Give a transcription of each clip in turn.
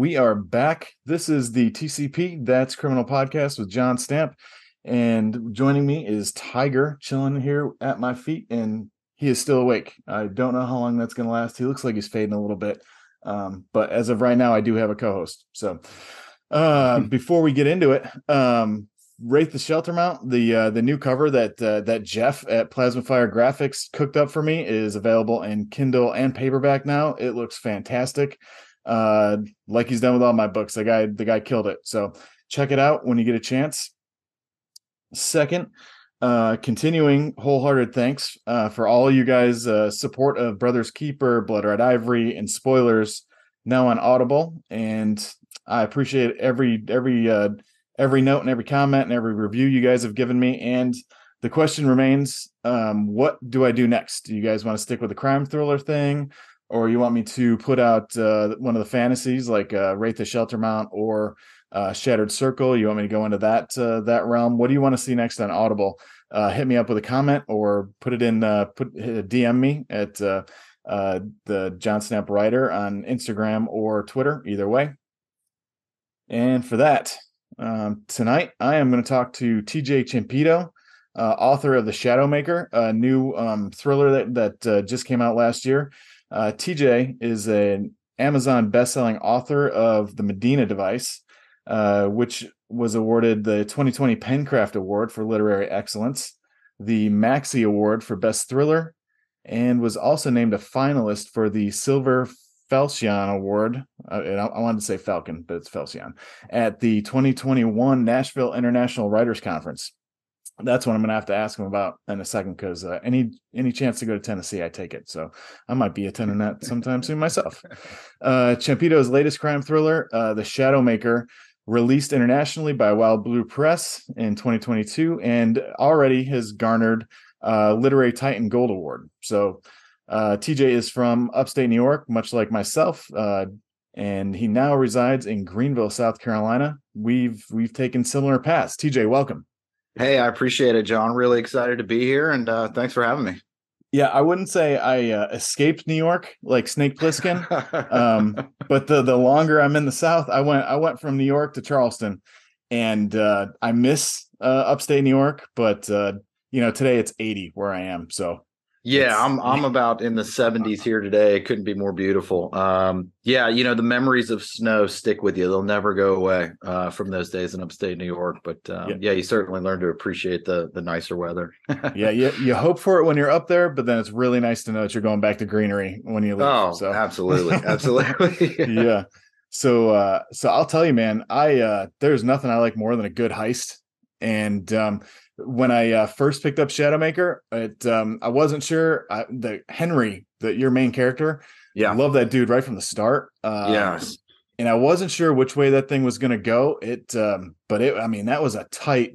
We are back. This is the TCP, That's Criminal Podcast with John Stamp. And joining me is Tiger chilling here at my feet, and he is still awake. I don't know how long that's going to last. He looks like he's fading a little bit. Um, but as of right now, I do have a co host. So uh, before we get into it, um, Wraith the Sheltermount, the uh, the new cover that uh, that Jeff at Plasmafire Graphics cooked up for me is available in Kindle and paperback now. It looks fantastic uh, like he's done with all my books. The guy, the guy killed it. So check it out when you get a chance. Second, uh, continuing wholehearted thanks uh, for all you guys' uh, support of Brothers Keeper, Blood Red Ivory, and spoilers now on Audible. And I appreciate every every uh, every note and every comment and every review you guys have given me. And the question remains: um, What do I do next? Do you guys want to stick with the crime thriller thing? Or you want me to put out uh, one of the fantasies like uh, Wraith the Sheltermount or uh, Shattered Circle, you want me to go into that uh, that realm? What do you want to see next on Audible? Uh, hit me up with a comment or put it in uh, put DM me at uh, uh, the John Stamp Writer on Instagram or Twitter, either way. And for that, um, tonight I am going to talk to TJ Champitto, uh, author of The Shadowmaker, a new um, thriller that that uh, just came out last year. Uh, TJ is an Amazon best-selling author of the Medina device, uh, which was awarded the 2020 PenCraft Award for Literary Excellence, the Maxy Award for Best Thriller, and was also named a finalist for the Silver Falchion Award. Uh, I, I, wanted to say Falcon, but it's Falchion at the 2021 Nashville International Writers Conference that's what I'm gonna have to ask him about in a second because uh, any any chance to go to Tennessee, I take it. So I might be attending that sometime soon myself. Uh, Champitto's latest crime thriller, uh, The Shadowmaker, released internationally by Wild Blue Press in 2022, and already has garnered uh, Literary Titan Gold Award. So uh, TJ is from upstate New York, much like myself. Uh, and he now resides in Greenville, South Carolina. We've we've taken similar paths. TJ, welcome. Hey, I appreciate it, John. Really excited to be here, and uh, thanks for having me. Yeah, I wouldn't say I uh, escaped New York like Snake Plissken, um, but the the longer I'm in the South, I went I went from New York to Charleston, and uh, I miss uh, upstate New York. But uh, you know, today it's 80 where I am, so yeah, I'm I'm about in the 70s here today. It couldn't be more beautiful. Um, yeah, you know the memories of snow stick with you; they'll never go away uh, from those days in upstate New York. But um, yeah. yeah. you certainly learn to appreciate the the nicer weather. yeah, you you hope for it when you're up there, but then it's really nice to know that you're going back to greenery when you leave. Oh, so. absolutely, absolutely. yeah. So uh, so I'll tell you, man, I uh, there's nothing I like more than a good heist, and um, when I uh, first picked up Shadowmaker, it um, I wasn't sure uh, the Henry, the your main character. Yeah, I love that dude right from the start. Uh, yes, and I wasn't sure which way that thing was going to go. It, um, but it, I mean, that was a tight,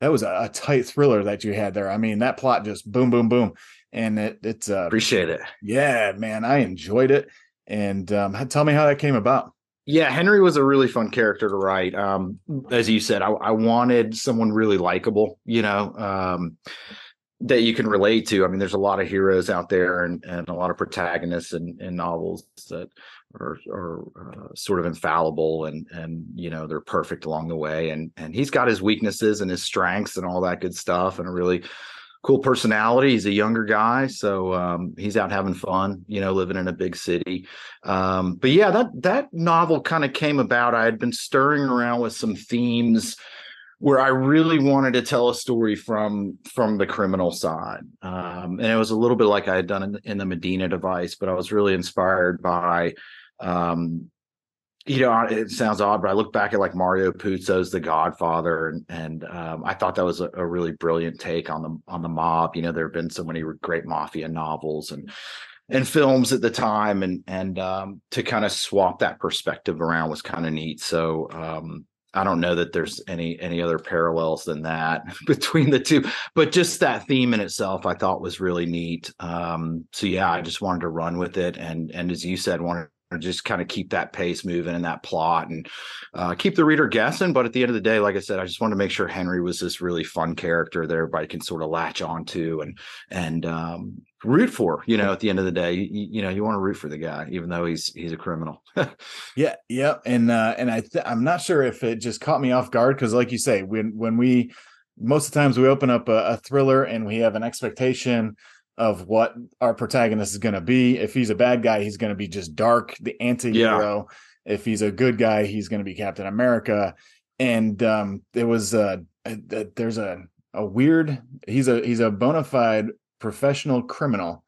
that was a, a, tight thriller that you had there. I mean, that plot just boom, boom, boom, and it, it's uh, appreciate it. Yeah, man, I enjoyed it. And um, tell me how that came about. Yeah, Henry was a really fun character to write. Um, as you said, I, I wanted someone really likable, you know, um, that you can relate to. I mean, there's a lot of heroes out there and, and a lot of protagonists in, in novels that are, are uh, sort of infallible and and you know they're perfect along the way. And and he's got his weaknesses and his strengths and all that good stuff, and a really cool personality. He's a younger guy, so um, he's out having fun, you know, living in a big city. Um, but yeah, that that novel kind of came about. I had been stirring around with some themes where I really wanted to tell a story from from the criminal side, um, and it was a little bit like I had done in, in the Medina device, but I was really inspired by um, you know, it sounds odd, but I look back at like Mario Puzo's The Godfather, and and um, I thought that was a, a, really brilliant take on the on the mob. You know, there have been so many great mafia novels and and films at the time, and and um, to kind of swap that perspective around was kind of neat. So um, I don't know that there's any any other parallels than that between the two, but just that theme in itself, I thought was really neat. Um, so yeah, I just wanted to run with it, and and as you said, wanted just kind of keep that pace moving and that plot and uh, keep the reader guessing. But at the end of the day, like I said, I just wanted to make sure Henry was this really fun character that everybody can sort of latch onto and and um, root for. You know, at the end of the day, you, you know, you want to root for the guy, even though he's he's a criminal. yeah, yeah, and uh, and I th- I'm not sure if it just caught me off guard because, like you say, when when we most of the times we open up a, a thriller and we have an expectation of what our protagonist is going to be. If he's a bad guy, he's going to be just dark, the anti-hero. Yeah. If he's a good guy, he's going to be Captain America. And um, there was a, there's a a weird he's a he's a bona fide professional criminal,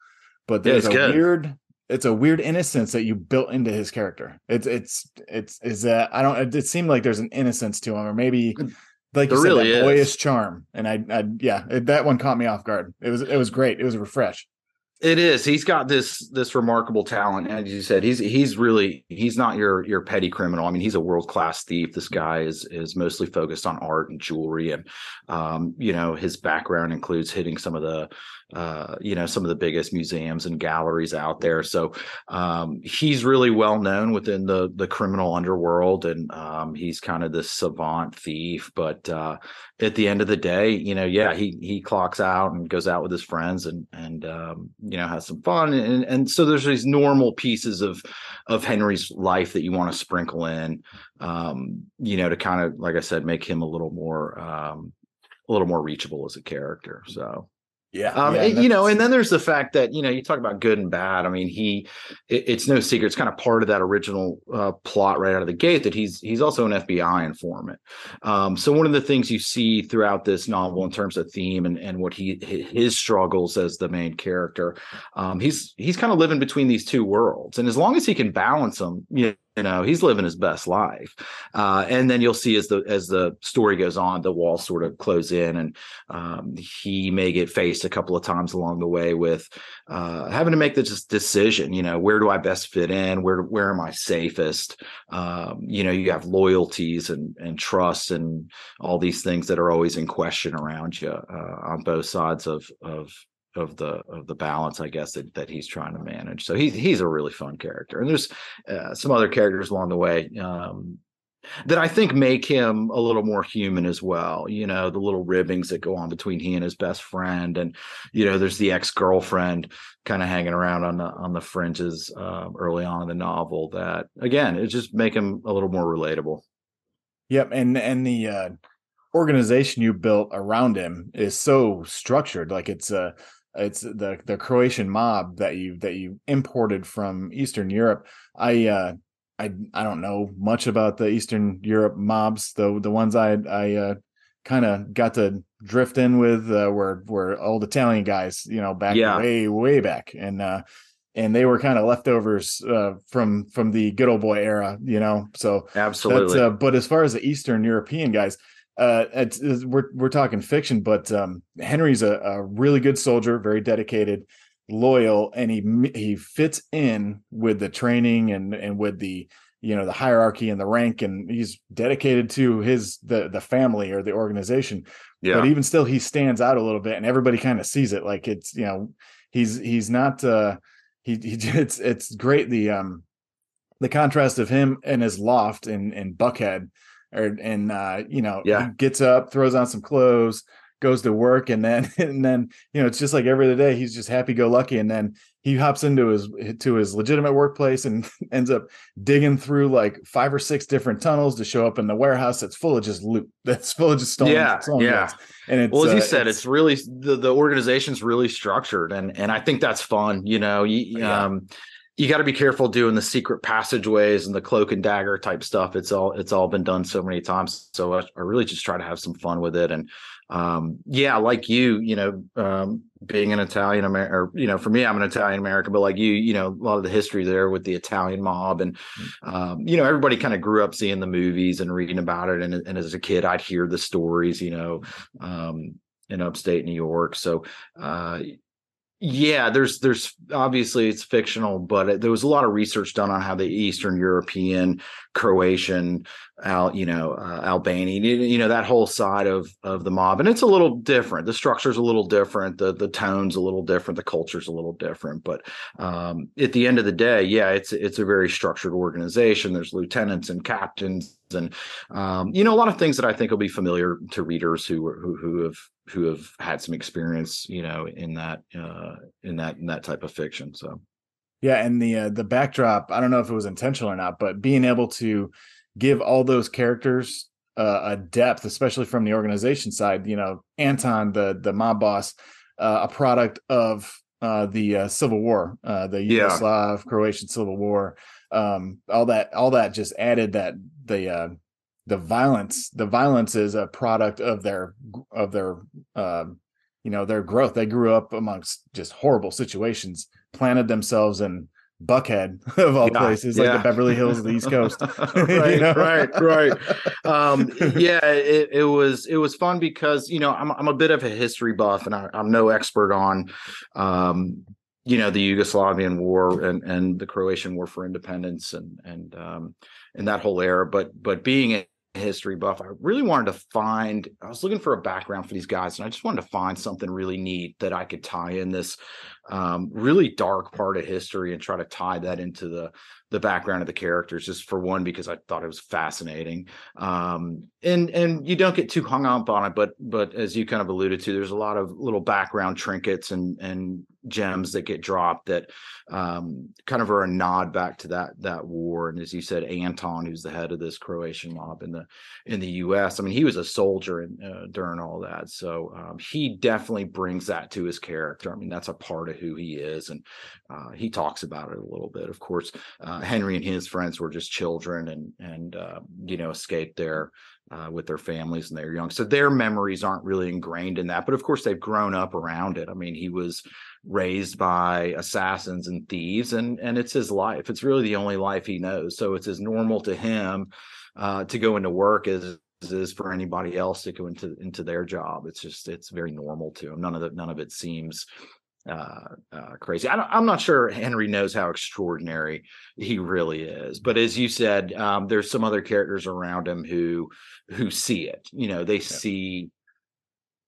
but there's yeah, a good. weird it's a weird innocence that you built into his character. It's it's it's is that I don't it seemed like there's an innocence to him, or maybe like there you said, really that boyish charm. And I, I yeah, it, that one caught me off guard. It was it was great. It was a refresh. It is. He's got this this remarkable talent, as you said. He's he's really he's not your your petty criminal. I mean, he's a world class thief. This guy is is mostly focused on art and jewelry, and um, you know his background includes hitting some of the uh, you know some of the biggest museums and galleries out there. So um, he's really well known within the the criminal underworld, and um, he's kind of this savant thief. But uh, at the end of the day, you know, yeah, he he clocks out and goes out with his friends and and um, you know has some fun, and and so there's these normal pieces of of Henry's life that you want to sprinkle in, um, you know, to kind of like I said, make him a little more um, a little more reachable as a character. So yeah, um, yeah you know, and then there's the fact that you know you talk about good and bad. I mean, he it, it's no secret. It's kind of part of that original uh, plot right out of the gate that he's he's also an FBI informant. Um, so one of the things you see throughout this novel in terms of theme and and what he his struggles as the main character, um, he's he's kind of living between these two worlds, and as long as he can balance them, you you know he's living his best life. Uh, and then you'll see as the as the story goes on the walls sort of close in and um, he may get faced a couple of times along the way with uh, having to make this decision you know where do i best fit in? Where where am i safest? Um, you know you have loyalties and and trust and all these things that are always in question around you uh, on both sides of of of the of the balance i guess that, that he's trying to manage. So he's he's a really fun character. And there's uh, some other characters along the way um, that i think make him a little more human as well. You know the little ribbings that go on between he and his best friend and you know there's the ex-girlfriend kind of hanging around on the on the fringes uh, early on in the novel that again it just make him a little more relatable. Yep and and the uh organization you built around him is so structured. Like it's a it's the the Croatian mob that you that you imported from Eastern Europe. I uh, I I don't know much about the Eastern Europe mobs. The the ones I I uh, kind of got to drift in with uh, were were old Italian guys, you know, back yeah. way way back, and uh, and they were kind of leftovers uh, from from the good old boy era, you know. So absolutely. Uh, but as far as the Eastern European guys, uh, it's, it's, we're we're talking fiction, but um, Henry's a, a, really good soldier, very dedicated, loyal, and he he fits in with the training and and with the you know the hierarchy and the rank, and he's dedicated to his the the family or the organization. Yeah. But even still, he stands out a little bit, and everybody kind of sees it. Like it's you know he's he's not uh he he it's it's great the um the contrast of him and his loft in in Buckhead or and uh, you know, yeah. gets up, throws on some clothes, goes to work, and then and then you know, it's just like every other day. He's just happy go lucky, and then he hops into his to his legitimate workplace and ends up digging through like five or six different tunnels to show up in the warehouse that's full of just loot that's full of just stolen yeah stolen yeah goods. and it's, well as you uh, said it's, it's, really the, the organization's really structured and and i think that's fun you know you, yeah. um you got to be careful doing the secret passageways and the cloak and dagger type stuff. It's all it's all been done so many times. So I, I really just try to have some fun with it. And um, yeah, like you, you know, um, being an Italian American, or you know, for me, I'm an Italian American, but like you, you know, a lot of the history there with the Italian mob, and mm. um, you know, everybody kind of grew up seeing the movies and reading about it. And, and as a kid, I'd hear the stories, you know, um, in upstate New York. So uh, yeah there's there's obviously it's fictional but it, there was a lot of research done on how the eastern european croatian al you know uh, albanian you, know that whole side of of the mob and it's a little different. The structure's a little different. The the tone's a little different. The culture's a little different. But um at the end of the day yeah it's it's a very structured organization. There's lieutenants and captains and um, you know a lot of things that I think will be familiar to readers who who who have who have had some experience you know in that uh, in that in that type of fiction. So yeah, and the uh, the backdrop I don't know if it was intentional or not, but being able to give all those characters uh, a depth, especially from the organization side. You know, Anton, the the mob boss, uh, a product of uh, the uh, Civil War, uh, the Yugoslav yeah. Croatian Civil War. Um, all that, all that just added that the uh, the violence. The violence is a product of their of their uh, you know their growth. They grew up amongst just horrible situations, planted themselves in Buckhead of all yeah, places, yeah. like the Beverly Hills of the East Coast. right, you know? right, right. Um, yeah, it, it, was it was fun because you know I'm I'm a bit of a history buff, and I, am no expert on um, you know the Yugoslavian War and and the Croatian War for Independence and and um, and that whole era. But but being a history buff, I really wanted to find. I was looking for a background for these guys, and I just wanted to find something really neat that I could tie in this um, really dark part of history and try to tie that into the the background of the characters just for one because i thought it was fascinating um, and and you don't get too hung up on it but but as you kind of alluded to there's a lot of little background trinkets and and gems that get dropped that um, kind of are a nod back to that that war. And as you said anton who's the head of this croatian mob in the in the us i mean he was a soldier in, uh, during all that. So um, he definitely brings that to his character. I mean that's a part of who he is. And uh, he talks about it a little bit. Of course uh, henry and his friends were just children and and uh, you know escaped there uh, with their families and they're young. So their memories aren't really ingrained in that but of course they've grown up around it. I mean he was raised by assassins and thieves and and it's his life. It's really the only life he knows. So it's as normal to him uh, to go into work as is for anybody else to go into into their job. It's just it's very normal to him. None of it none of it seems uh, uh, crazy. I am not sure Henry knows how extraordinary he really is, but as you said, um, there's some other characters around him who who see it. You know, they yeah. see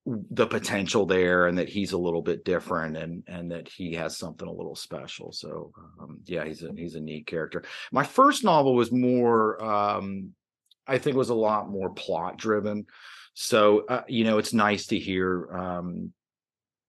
the potential there, and that he's a little bit different, and and that he has something a little special. So, um, yeah, he's a he's a neat character. My first novel was more, um, I think, was a lot more plot driven. So, uh, you know, it's nice to hear um,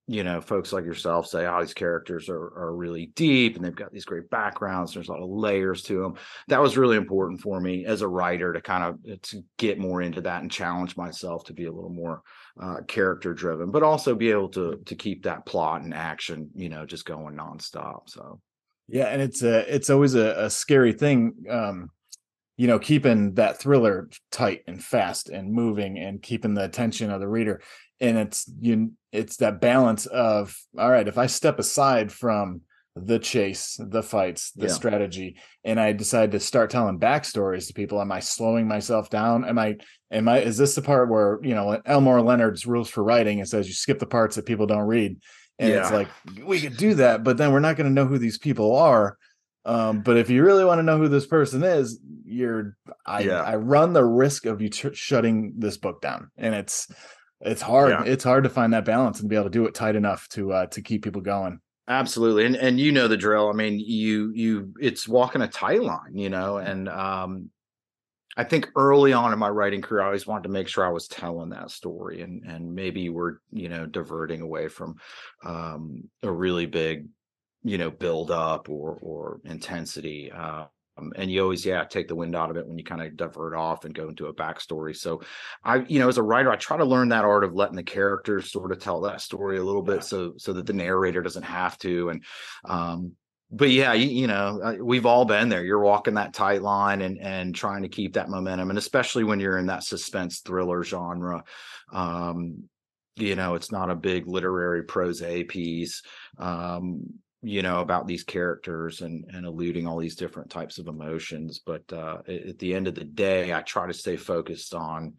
you know, folks like yourself say, oh, these characters are, are really deep and they've got these great backgrounds. There's a lot of layers to them. That was really important for me as a writer to kind of uh, to get more into that and challenge myself to be a little more uh, character driven, but also be able to to keep that plot and action, you know, just going nonstop. So, yeah, and it's a it's always a, a scary thing. Um, you know keeping that thriller tight and fast and moving and keeping the attention of the reader and it's you it's that balance of all right if i step aside from the chase the fights the yeah. strategy and i decide to start telling backstories to people am i slowing myself down am i am i is this the part where you know elmore leonard's rules for writing it says you skip the parts that people don't read and yeah. it's like we could do that but then we're not going to know who these people are um, but if you really want to know who this person is you're i yeah. i run the risk of you t- shutting this book down and it's it's hard. Yeah. It's hard to find that balance and be able to do it tight enough to uh, to keep people going. Absolutely, and and you know the drill. I mean, you you it's walking a tight line, you know, and um, I think early on in my writing career, I always wanted to make sure I was telling that story, and and maybe we're you know diverting away from um, a really big you know build up or or intensity. Uh, um, and you always yeah take the wind out of it when you kind of divert off and go into a backstory. So i you know as a writer i try to learn that art of letting the characters sort of tell that story a little bit so so that the narrator doesn't have to and um but yeah you, you know uh, we've all been there. You're walking that tight line and and trying to keep that momentum and especially when you're in that suspense thriller genre um you know it's not a big literary prose piece um you know about these characters and and eluding all these different types of emotions but uh at the end of the day i try to stay focused on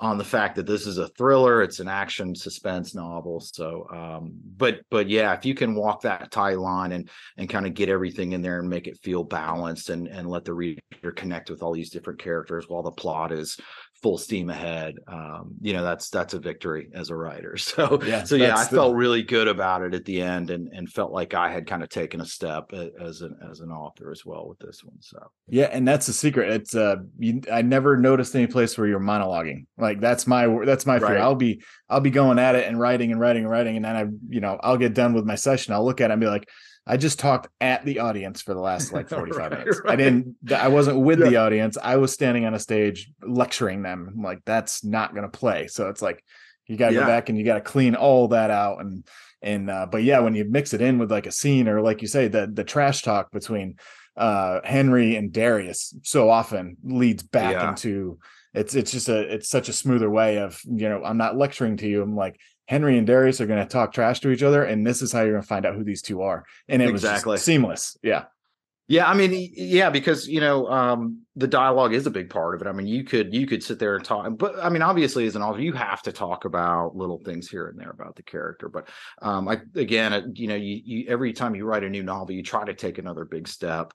on the fact that this is a thriller it's an action suspense novel so um but but yeah if you can walk that tight line and and kind of get everything in there and make it feel balanced and and let the reader connect with all these different characters while the plot is full steam ahead um you know that's that's a victory as a writer. So yeah so yeah i the... felt really good about it at the end and and felt like i had kind of taken a step as an as an author as well with this one so. Yeah and that's the secret. It's uh you, i never noticed any place where you're monologuing. Like that's my that's my fear. Right. i'll be i'll be going at it and writing and writing and writing and then i you know i'll get done with my session. I'll look at it and be like I just talked at the audience for the last like 45 right, minutes. Right. I didn't I wasn't with yeah. the audience. I was standing on a stage lecturing them. I'm like that's not going to play. So it's like you got to yeah. go back and you got to clean all that out and and uh but yeah, when you mix it in with like a scene or like you say the the trash talk between uh Henry and Darius so often leads back yeah. into it's it's just a it's such a smoother way of you know I'm not lecturing to you I'm like Henry and Darius are going to talk trash to each other, and this is how you're going to find out who these two are. And it exactly. was seamless. Yeah. Yeah, I mean, yeah, because you know um, the dialogue is a big part of it. I mean, you could you could sit there and talk, but I mean, obviously, as an author, you have to talk about little things here and there about the character. But um, I again, you know, you, you every time you write a new novel, you try to take another big step,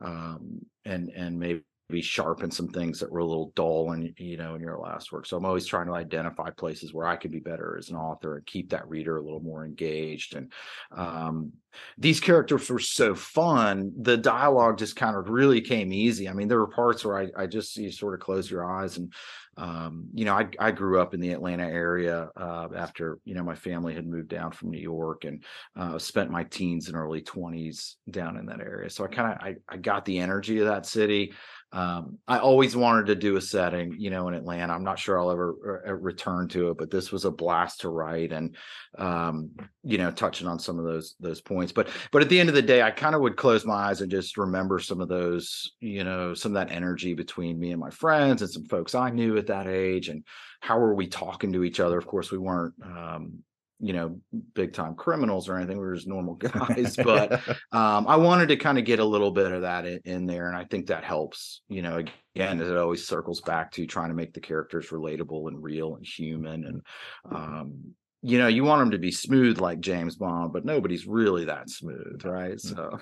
um, and and maybe maybe sharpen some things that were a little dull and you know in your last work. So i'm always trying to identify places where i could be better as an author and keep that reader a little more engaged. And um, these characters were so fun the dialogue just kind of really came easy. I mean there were parts where i, I just you sort of close your eyes and um, you know I, I grew up in the atlanta area uh, after you know my family had moved down from new york and uh, spent my teens and early 20s down in that area so i kind of I, I got the energy of that city um, I always wanted to do a setting, you know, in Atlanta. I'm not sure I'll ever uh, return to it, but this was a blast to write, and um, you know, touching on some of those those points. But but at the end of the day, I kind of would close my eyes and just remember some of those, you know, some of that energy between me and my friends and some folks I knew at that age, and how were we talking to each other. Of course, we weren't, um, you know big time criminals or anything we were just normal guys but um, i wanted to kind of get a little bit of that in, in, there and i think that helps you know again it always circles back to trying to make the characters relatable and real and human and um, you know you want them to be smooth like james bond but nobody's really that smooth right mm. so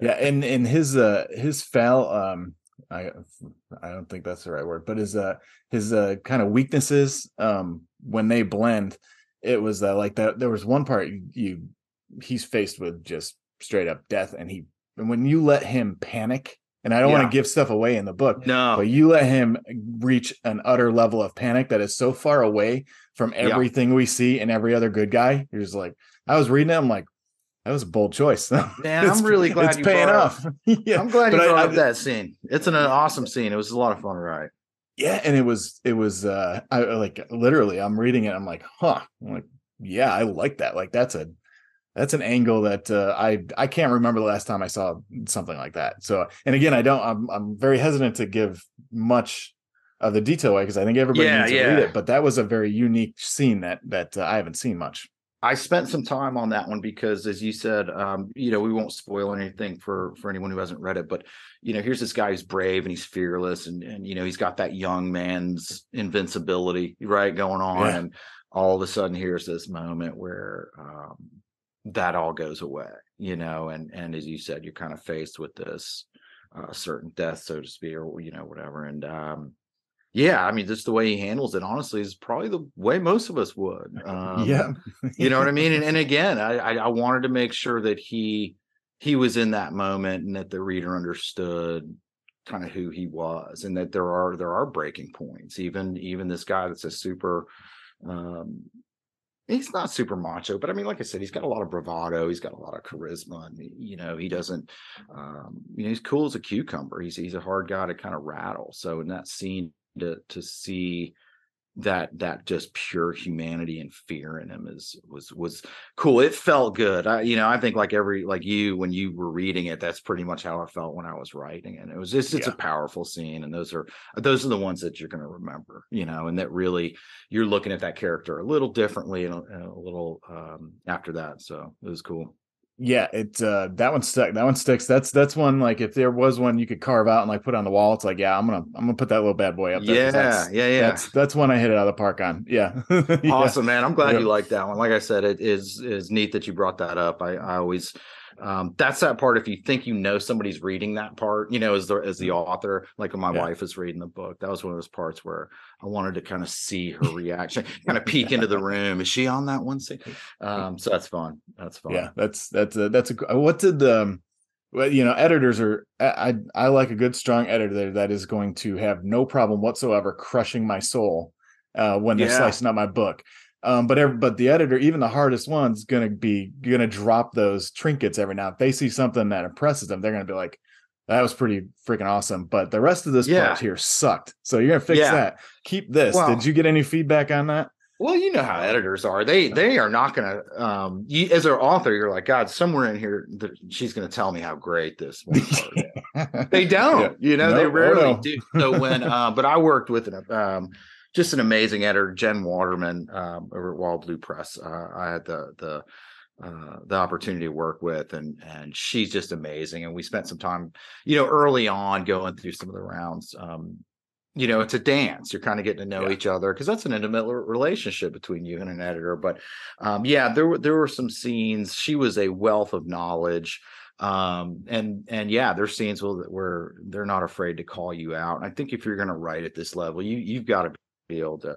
yeah and and his uh his foul um I I don't think that's the right word, but his uh his uh kind of weaknesses um when they blend it was uh, like that there was one part you, you he's faced with just straight up death and he and when you let him panic and I don't yeah. want to give stuff away in the book. No, but you let him reach an utter level of panic that is so far away from everything yeah. we see and every other good guy. You're just like, I was reading it. I'm like, that was a bold choice. Man, I'm really glad it's paying off. yeah. I'm glad you brought I, up that scene. It's an, an awesome scene. It was a lot of fun to write yeah and it was it was uh i like literally i'm reading it i'm like huh I'm like yeah i like that like that's a that's an angle that uh, i i can't remember the last time i saw something like that so and again i don't i'm, I'm very hesitant to give much of the detail away because i think everybody yeah, needs to yeah. read it but that was a very unique scene that that uh, i haven't seen much I spent some time on that one because, as you said, um, you know, we won't spoil anything for for anyone who hasn't read it. But you know, here's this guy who's brave and he's fearless, and and you know, he's got that young man's invincibility, right, going on, yeah. and all of a sudden, here's this moment where um, that all goes away, you know, and and as you said, you're kind of faced with this uh, certain death, so to speak, or you know, whatever, and um, yeah, I mean, just the way he handles it, honestly, is probably the way most of us would. Um, yeah, you know what I mean. And, and again, I, I, I wanted to make sure that he he was in that moment and that the reader understood kind of who he was, and that there are there are breaking points. Even even this guy that's a super. Um, he's not super macho, but I mean, like I said, he's got a lot of bravado. He's got a lot of charisma, and you know, he doesn't. Um, you know, he's cool as a cucumber. He's he's a hard guy to kind of rattle. So in that scene to to see that that just pure humanity and fear in him is was was cool. It felt good. I you know i think like every like you when you were reading it that's pretty much how i felt when i was writing it. It was just it's yeah. a powerful scene and those are those are the ones that you're going to remember you know and that really you're looking at that character a little differently and a, and a little um after that so it was cool yeah, it uh that one stuck. That one sticks. That's that's one like if there was one you could carve out and like put on the wall, it's like, yeah, I'm gonna I'm gonna put that little bad boy up there. Yeah, yeah, yeah. That's that's one I hit it out of the park on. Yeah. yeah. Awesome, man. I'm glad Yeah. you like that one. Like I said, it is is neat that you brought that up. I, I always um that's that part if you think you know somebody's reading that part, you know, as the as the author, like when my Mm-hmm. Yeah. wife is reading the book, that was one of those parts where I wanted to kind of see her reaction, kind of peek into the room. Is she on that one scene? Um, so that's fun. That's fun. Yeah, that's that's a that's a what did um well, you know, editors are I I I like a good strong editor that is going to have no problem whatsoever crushing my soul uh when they're Yeah. slicing up my book. Um, but every, but the editor, even the hardest one's gonna be gonna drop those trinkets every now. If they see something that impresses them, they're gonna be like, "That was pretty freaking awesome." But the rest of this Yeah. part here sucked. So you're gonna fix Yeah. that. Keep this. Did you get any feedback on that? Well, you know how editors are. They they are not going to. Um, you, as an author, you're like, God, somewhere in here, she's going to tell me how great this one part is. they don't you know they No, oh, rarely no. do so when uh but i worked with an um just an amazing editor jen waterman um over at wild blue press. Uh, i had the the uh, the opportunity to work with and and she's just amazing and we spent some time you know early on going through some of the rounds. Um you know it's a dance. You're kind of getting to know Yeah. each other because that's an intimate relationship between you and an editor but um yeah there were there were some scenes. She was a wealth of knowledge um and and yeah there's scenes where, where they're not afraid to call you out and i think if you're going to write at this level you you've got to be able to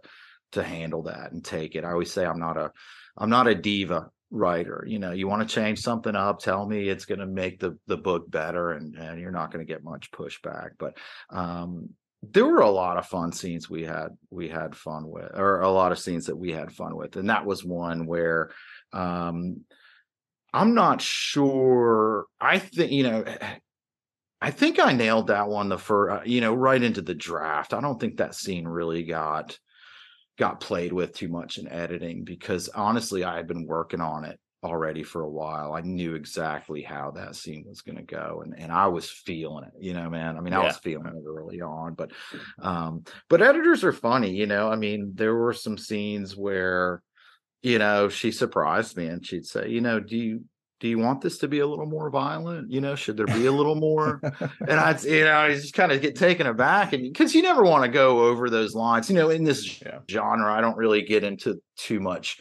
to handle that and take it. I always say i'm not a i'm not a diva writer you know you want to change something up tell me it's going to make the the book better and and you're not going to get much pushback but um there were a lot of fun scenes we had we had fun with or a lot of scenes that we had fun with and that was one where um i'm not sure i think you know i think i nailed that one the first you know right into the draft. I don't think that scene really got got played with too much in editing because honestly i had been working on it already for a while. I knew exactly how that scene was going to go and, and i was feeling it you know man? I mean i was feeling it early on but um but editors are funny you know? I mean there were some scenes where you know she surprised me and she'd say you know do you do you want this to be a little more violent you know should there be a little more and I, you know, I just kind of get taken aback, and because you never want to go over those lines, you know, in this Yeah. genre, I don't really get into too much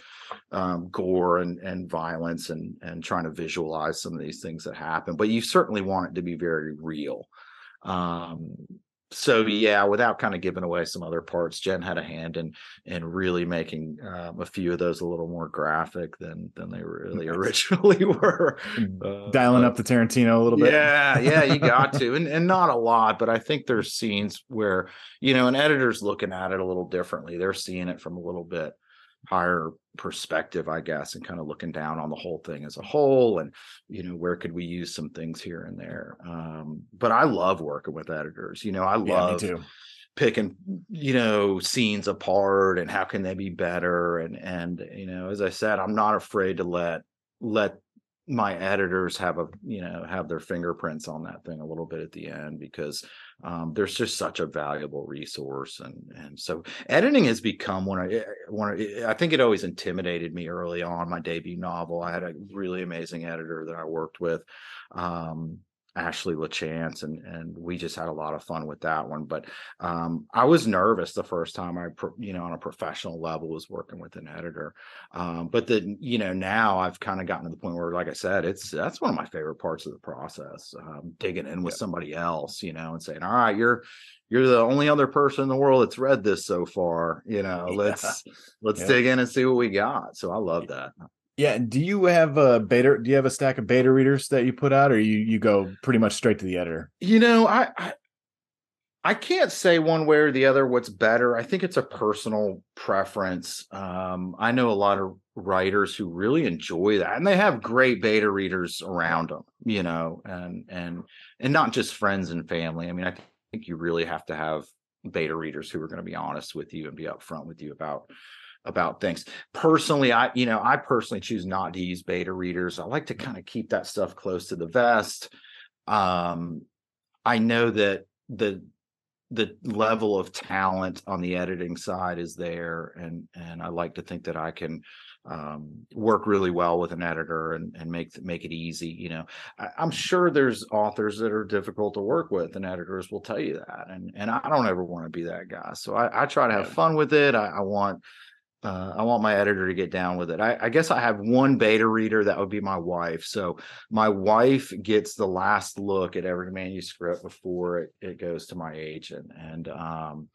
um, gore and and violence and and trying to visualize some of these things that happen, but you certainly want it to be very real. Um, so yeah, without kind of giving away some other parts, Jen had a hand in in really making um, a few of those a little more graphic than than they really originally were. Uh, Dialing but- up the Tarantino a little bit. yeah, yeah, you got to, and and not a lot, but I think there's scenes where you know an editor's looking at it a little differently. They're seeing it from a little bit higher perspective, I guess, and kind of looking down on the whole thing as a whole. And you know, where could we use some things here and there? Um, but I love working with editors. You know, I love too. picking you know scenes apart and how can they be better and and you know as i said i'm not afraid to let let my editors have a you know have their fingerprints on that thing a little bit at the end because um, there's just such a valuable resource and and so editing has become one of one of, i think it always intimidated me early on my debut novel. I had a really amazing editor that i worked with um Ashley LaChance, and and we just had a lot of fun with that one. But um, I was nervous the first time I, pro- you know, on a professional level was working with an editor. Um, but then, you know, now I've kind of gotten to the point where, like I said, it's that's one of my favorite parts of the process. Um, digging in with Yeah. somebody else, you know, and saying, "All right, you're you're the only other person in the world that's read this so far. You know, Yeah. let's let's Yeah. dig in and see what we got." So I love that. Yeah. Do you have a beta? Do you have a stack of beta readers that you put out, or you you go pretty much straight to the editor? You know, I, I I can't say one way or the other what's better. I think it's a personal preference. Um, I know a lot of writers who really enjoy that, and they have great beta readers around them. You know, and and and not just friends and family. I mean, I think you really have to have beta readers who are going to be honest with you and be upfront with you about about things personally i you know i personally choose not to use beta readers i like to kind of keep that stuff close to the vest um i know that the the level of talent on the editing side is there and and i like to think that i can um, work really well with an editor and, and make make it easy. You know, I, am sure there's authors that are difficult to work with, and editors will tell you that. And and I don't ever want to be that guy. So I, I try to have fun with it. I, I want uh, I want my editor to get down with it. I, I, guess I have one beta reader that would be my wife. So my wife gets the last look at every manuscript before it, it goes to my agent. And, um,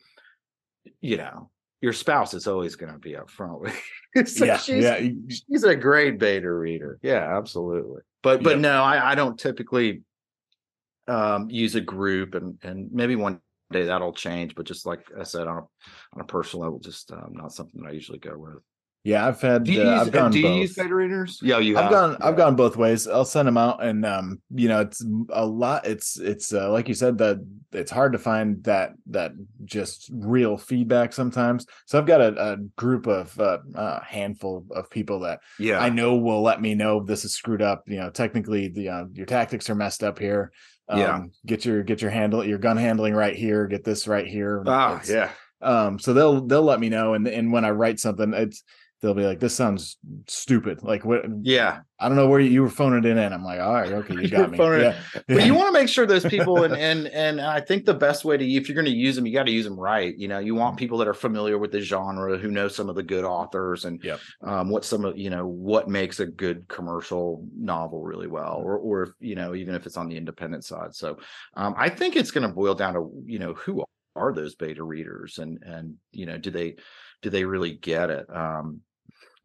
you know, your spouse is always going to be upfront with you. so yeah, she's, yeah. she's a great beta reader. Yeah, absolutely. But, but no, I, I don't typically um, use a group and, and maybe one day that'll change. But just like I said, on a on a personal level, just um, not something that I usually go with. Yeah, I've had. Do you, uh, use, I've gone do you both. use beta readers? Yeah, you. I've have. gone. Yeah. I've gone both ways. I'll send them out, and um, you know, it's a lot. It's it's uh, like you said that it's hard to find that that just real feedback sometimes. So I've got a, a group of uh, a handful of people that Yeah, I know will let me know this is screwed up. You know, technically the uh, your tactics are messed up here. Um, Yeah. Get your get your handle your gun handling right here. Get this right here. Ah, It's- yeah. um so they'll they'll let me know and and when i write something it's they'll be like this sounds stupid like what Yeah, i don't know where you, you were phoning it in And i'm like all right okay you got me yeah. but you want to make sure those people and and and I think the best way to if you're going to use them, you got to use them right. You know, you Mm. want people that are familiar with the genre, who know some of the good authors, and Yep. um, what some of you know what makes a good commercial novel really well, or or if, you know even if it's on the independent side. So um, I think it's going to boil down to you know who are those beta readers, and and you know do they do they really get it? Um,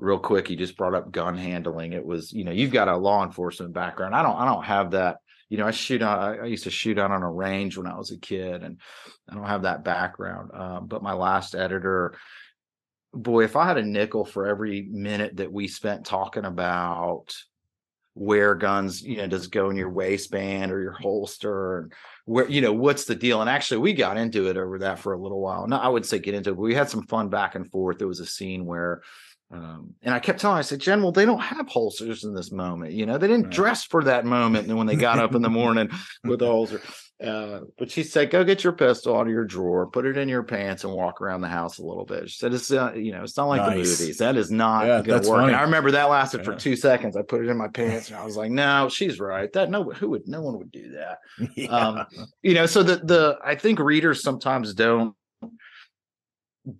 real quick you just brought up gun handling. It was you know you've got a law enforcement background. I don't i don't have that. You know i shoot i I used to shoot out on a range when i was a kid and i don't have that background. Um, but my last editor boy if i had a nickel for every minute that we spent talking about where guns you know does go in your waistband or your holster and where you know what's the deal? And actually we got into it over that for a little while. No i would say get into it but we had some fun back and forth. There was a scene where um, and I kept telling her, I said, Jen, well, they don't have holsters in this moment. You know, they didn't Right. dress for that moment. And when they got up in the morning with the holster, uh, but she said, go get your pistol out of your drawer, put it in your pants, and walk around the house a little bit. She said, it's, uh, you know, it's not like the movies. That is not Yeah, going to work. I remember that lasted for two seconds. I put it in my pants and I was like, no, she's right. That no, who would, no one would do that yeah. um you know so the the i think readers sometimes don't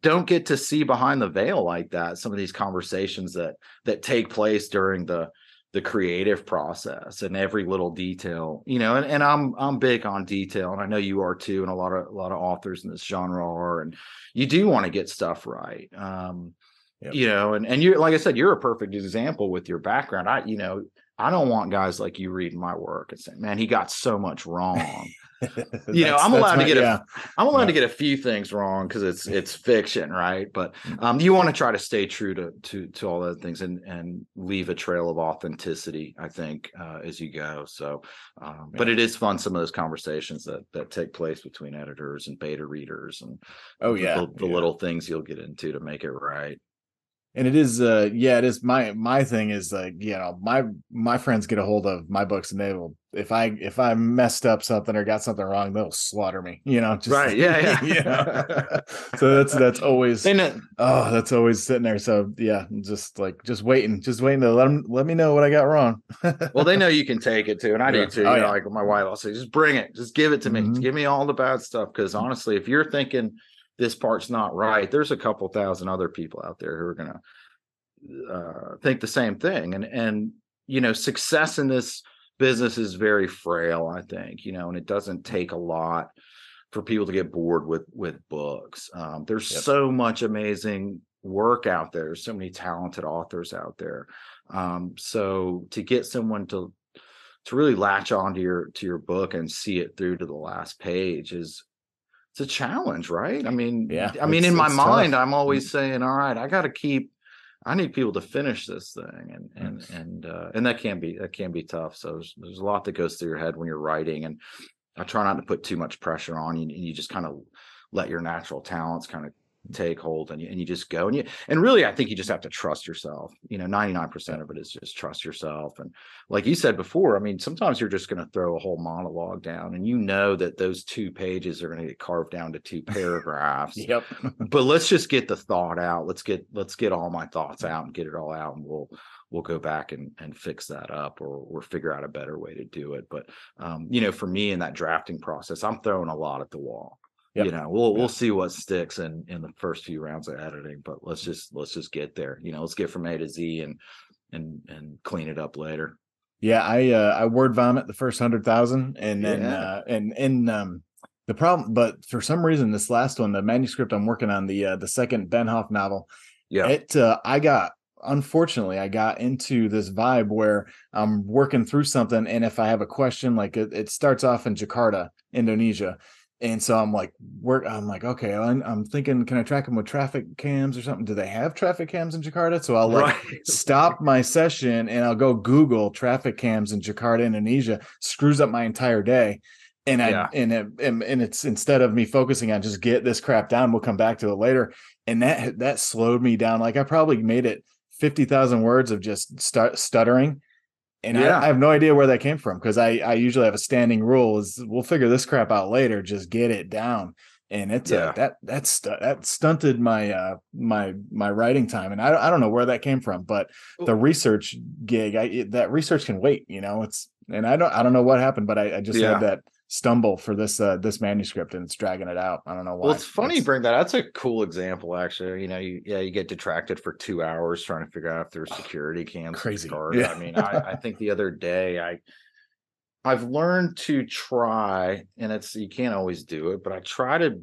don't get to see behind the veil like that some of these conversations that that take place during the the creative process and every little detail you know and, and i'm i'm big on detail and i know you are too and a lot of a lot of authors in this genre are and you do want to get stuff right um Yep. you know and and you're like i said you're a perfect example with your background i you know i don't want guys like you reading my work and saying man he got so much wrong you know i'm allowed my- to get yeah. a i'm allowed to get a few things wrong because it's it's fiction right? But um you want to try to stay true to to to all those things and and leave a trail of authenticity i think uh as you go. So um but it is fun some of those conversations that that take place between editors and beta readers and oh the- yeah. the, the yeah. little things you'll get into to make it right and it is uh yeah it is my my thing is like you know my my friends get a hold of my books and they will if i if i messed up something or got something wrong they'll slaughter me you know just Right, yeah, yeah. so that's that's always they know oh that's always sitting there so yeah just like just waiting just waiting to let them let me know what i got wrong well they know you can take it too and i Yeah. do too Oh, you know, yeah. like my wife i'll say just bring it just give it to me Mhm. give me all the bad stuff because honestly if you're thinking this part's not right there's a couple thousand other people out there who are gonna uh, think the same thing and and you know success in this business is very frail i think you know and it doesn't take a lot for people to get bored with with books um, there's Yep. so much amazing work out there there's so many talented authors out there um, so to get someone to to really latch onto your to your book and see it through to the last page is it's a challenge right? I mean Yeah, i mean in my mind tough. i'm always saying all right i got to keep i need people to finish this thing and and and uh and that can be that can be tough so there's, there's a lot that goes through your head when you're writing and i try not to put too much pressure on you and you just kind of let your natural talents kind of take hold and you, and you just go and you and really i think you just have to trust yourself you know 99% of it is just trust yourself and like you said before i mean sometimes you're just going to throw a whole monologue down and you know that those two pages are going to get carved down to two paragraphs yep. but let's just get the thought out let's get let's get all my thoughts out and get it all out and we'll we'll go back and and fix that up or or figure out a better way to do it but um you know for me in that drafting process i'm throwing a lot at the wall Yep. you know we'll we'll see what sticks in in the first few rounds of editing but let's just let's just get there you know let's get from a to z and and and clean it up later Yeah, I uh, I word vomit the first hundred thousand, and then Yeah. uh, and and um the problem, but for some reason this last one, the manuscript I'm working on, the uh, the second Ben Hoff novel, yeah it uh, I got unfortunately I got into this vibe where I'm working through something, and if I have a question, like it, it starts off in Jakarta, Indonesia. And so I'm like, work. I'm like, okay. I'm, I'm thinking, can I track them with traffic cams or something? Do they have traffic cams in Jakarta? So I'll like right stop my session and I'll go Google traffic cams in Jakarta, Indonesia. Screws up my entire day. And I Yeah. and it, and, and it's instead of me focusing on just get this crap down, we'll come back to it later. And that that slowed me down. Like I probably made it fifty thousand words of just start stuttering. And Yeah. I, I have no idea where that came from because I I usually have a standing rule is we'll figure this crap out later. Just get it down. And it's Yeah. uh, that that stu- that stunted my uh my my writing time, and I I don't know where that came from, but the research gig I it- that research can wait you know it's and i don't i don't know what happened but i, I just Yeah. had that stumble for this uh this manuscript and it's dragging it out i don't know why Well, it's funny you bring that. That's a cool example, actually. You know, you, yeah, you get detracted for two hours trying to figure out if there's security cams. Crazy. Jakarta. Yeah. I mean, I, I think the other day I, I've learned to try, and it's you can't always do it, but I try to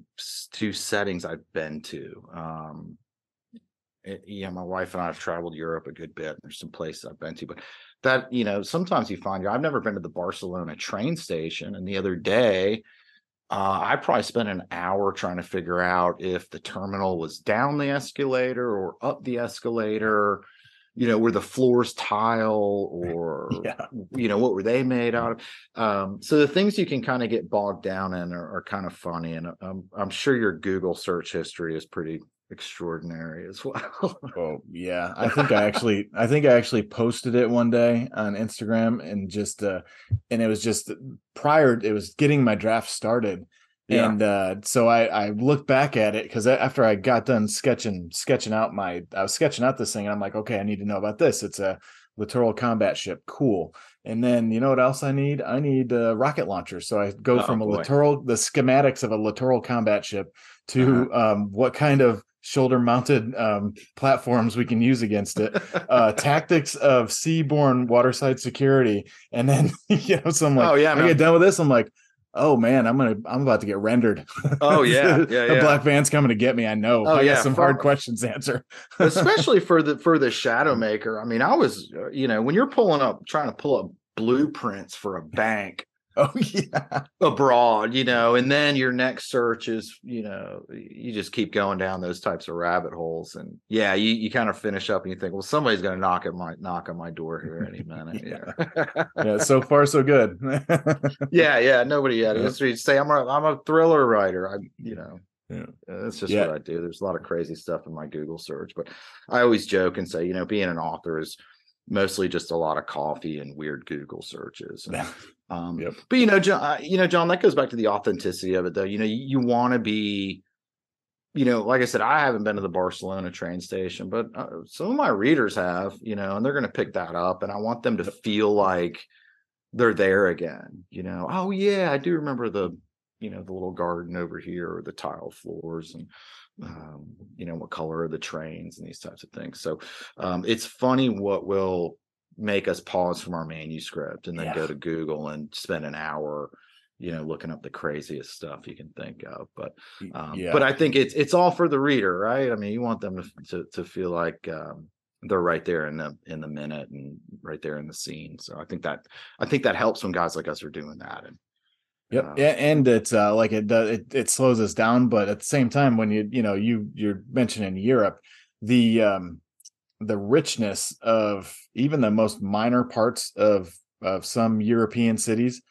to settings I've been to. Um, it, yeah, my wife and I have traveled Europe a good bit. There's some places I've been to, but that you know, sometimes you find you. I've never been to the Barcelona train station, and the other day uh, I probably spent an hour trying to figure out if the terminal was down the escalator or up the escalator. You know, were the floors tile or yeah you know what were they made out of? Um, so the things you can kind of get bogged down in are, are kind of funny, and um, I'm sure your Google search history is pretty extraordinary as well. oh yeah i think i actually i think i actually posted it one day on instagram and just uh and it was just prior it was getting my draft started. Yeah. and uh so i i looked back at it because after i got done sketching sketching out my i was sketching out this thing and i'm like okay i need to know about this. It's a littoral combat ship. Cool. And then you know what else i need? I need a rocket launcher. So i go Oh, from a boy. littoral the schematics of a littoral combat ship to um what kind of shoulder mounted um platforms we can use against it. Uh tactics of seaborne waterside security and then you know so i'm like Oh, yeah, i man. get done with this i'm like oh man i'm gonna i'm about to get rendered. Oh, yeah, yeah, the yeah. black van's coming to get me i know. Oh, i yeah, got some far- hard questions to answer. Especially for the for the Shadowmaker i mean i was uh, you know when you're pulling up trying to pull up blueprints for a bank oh yeah abroad you know and then your next search is you know you just keep going down those types of rabbit holes and yeah you, you kind of finish up and you think well somebody's going to knock at my knock on my door here any minute yeah yeah so far so good yeah yeah nobody yet Yeah. that's what you say i'm a i'm a thriller writer i you know Yeah. uh, that's just Yeah. what i do there's a lot of crazy stuff in my google search but i always joke and say you know being an author is mostly just a lot of coffee and weird google searches and, um Yep. but you know john uh, you know john that goes back to the authenticity of it though. You know you, you want to be you know like i said i haven't been to the barcelona train station but uh, some of my readers have you know and they're going to pick that up and i want them to feel like they're there again you know? Oh yeah i do remember the you know the little garden over here or the tile floors and um, you know what color are the trains and these types of things. So um, it's funny what will make us pause from our manuscript and then Yeah. go to google and spend an hour you know looking up the craziest stuff you can think of but um, yeah but i think it's it's all for the reader right i mean you want them to to, to feel like um, they're right there in the in the minute and right there in the scene so i think that i think that helps when guys like us are doing that and Yep. uh, Yeah, and it's uh, like it does it, it slows us down, but at the same time, when you you know you you're mentioning Europe, the um the richness of even the most minor parts of of some European cities,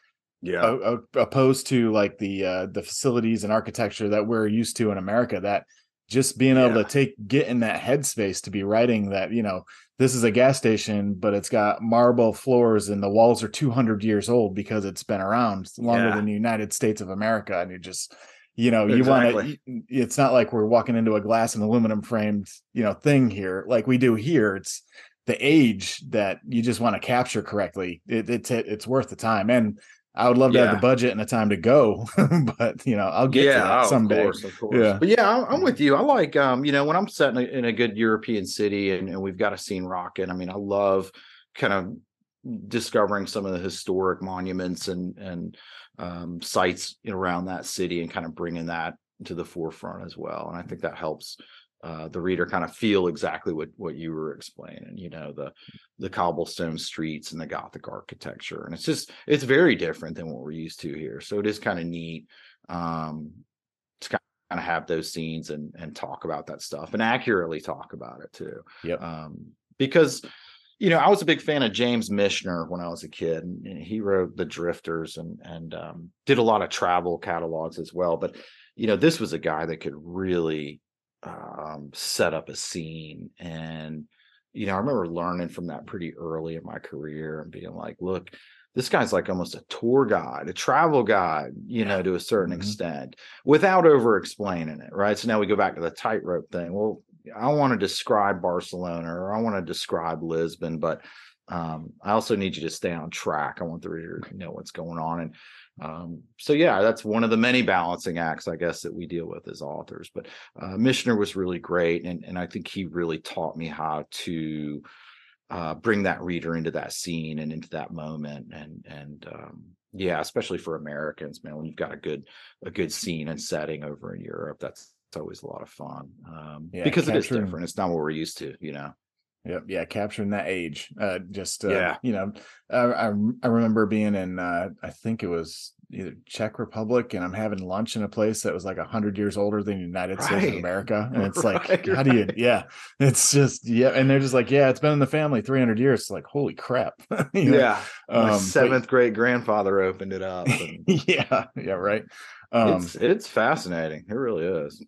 yeah o- opposed to like the uh the facilities and architecture that we're used to in America, that just being able Yeah. to take get in that headspace to be writing that you know this is a gas station but it's got marble floors and the walls are 200 years old because it's been around longer Yeah. than the united states of america and you just you know you want to it's not like we're walking into a glass and aluminum framed you know thing here like we do here it's the age that you just want to capture correctly it, it's it's worth the time and i would love to have the budget and the time to go but you know i'll get to yeah, that oh, someday of course, of course. Yeah. But yeah, I'm, I'm with you. I like, um, you know, when I'm set in a, in a good European city and, and we've got a scene rocking. I mean, I love kind of discovering some of the historic monuments and and um, sites around that city and kind of bringing that to the forefront as well. And I think that helps uh, the reader kind of feel exactly what what you were explaining. You know, the the cobblestone streets and the Gothic architecture, and it's just it's very different than what we're used to here. So it is kind of neat um, to kind of have those scenes and and talk about that stuff and accurately talk about it too. Yeah. Um, because you know, I was a big fan of James Michener when I was a kid, and he wrote The Drifters and and um, did a lot of travel catalogs as well. But you know, this was a guy that could really um, set up a scene, and you know, I remember learning from that pretty early in my career and being like, look. This guy's like almost a tour guide, a travel guide, you know, to a certain Mhm. extent, without over explaining it, right? So now we go back to the tightrope thing. Well, I want to describe Barcelona or I want to describe Lisbon, but um, I also need you to stay on track. I want the reader to know what's going on. And um, so, yeah, that's one of the many balancing acts, I guess, that we deal with as authors. But uh, Michener was really great. And, and I think he really taught me how to uh, bring that reader into that scene and into that moment. And, and, um, yeah, especially for Americans, man, when you've got a good, a good scene and setting over in Europe, that's, it's always a lot of fun um, Yeah, because it is different. It's not what we're used to, you know. Yep. Yeah. Capturing that age. Uh, just, uh, Yeah. you know, I, I, I remember being in, uh, I think it was either Czech Republic and I'm having lunch in a place that was like a hundred years older than the United States of America. And it's like, Right, how do you, yeah, it's just, yeah. And they're just like, yeah, it's been in the family 300 years. It's like, holy crap. Yeah, my Um, but- seventh great grandfather opened it up. And yeah. Yeah. Right. Um, it's it's fascinating. It really is.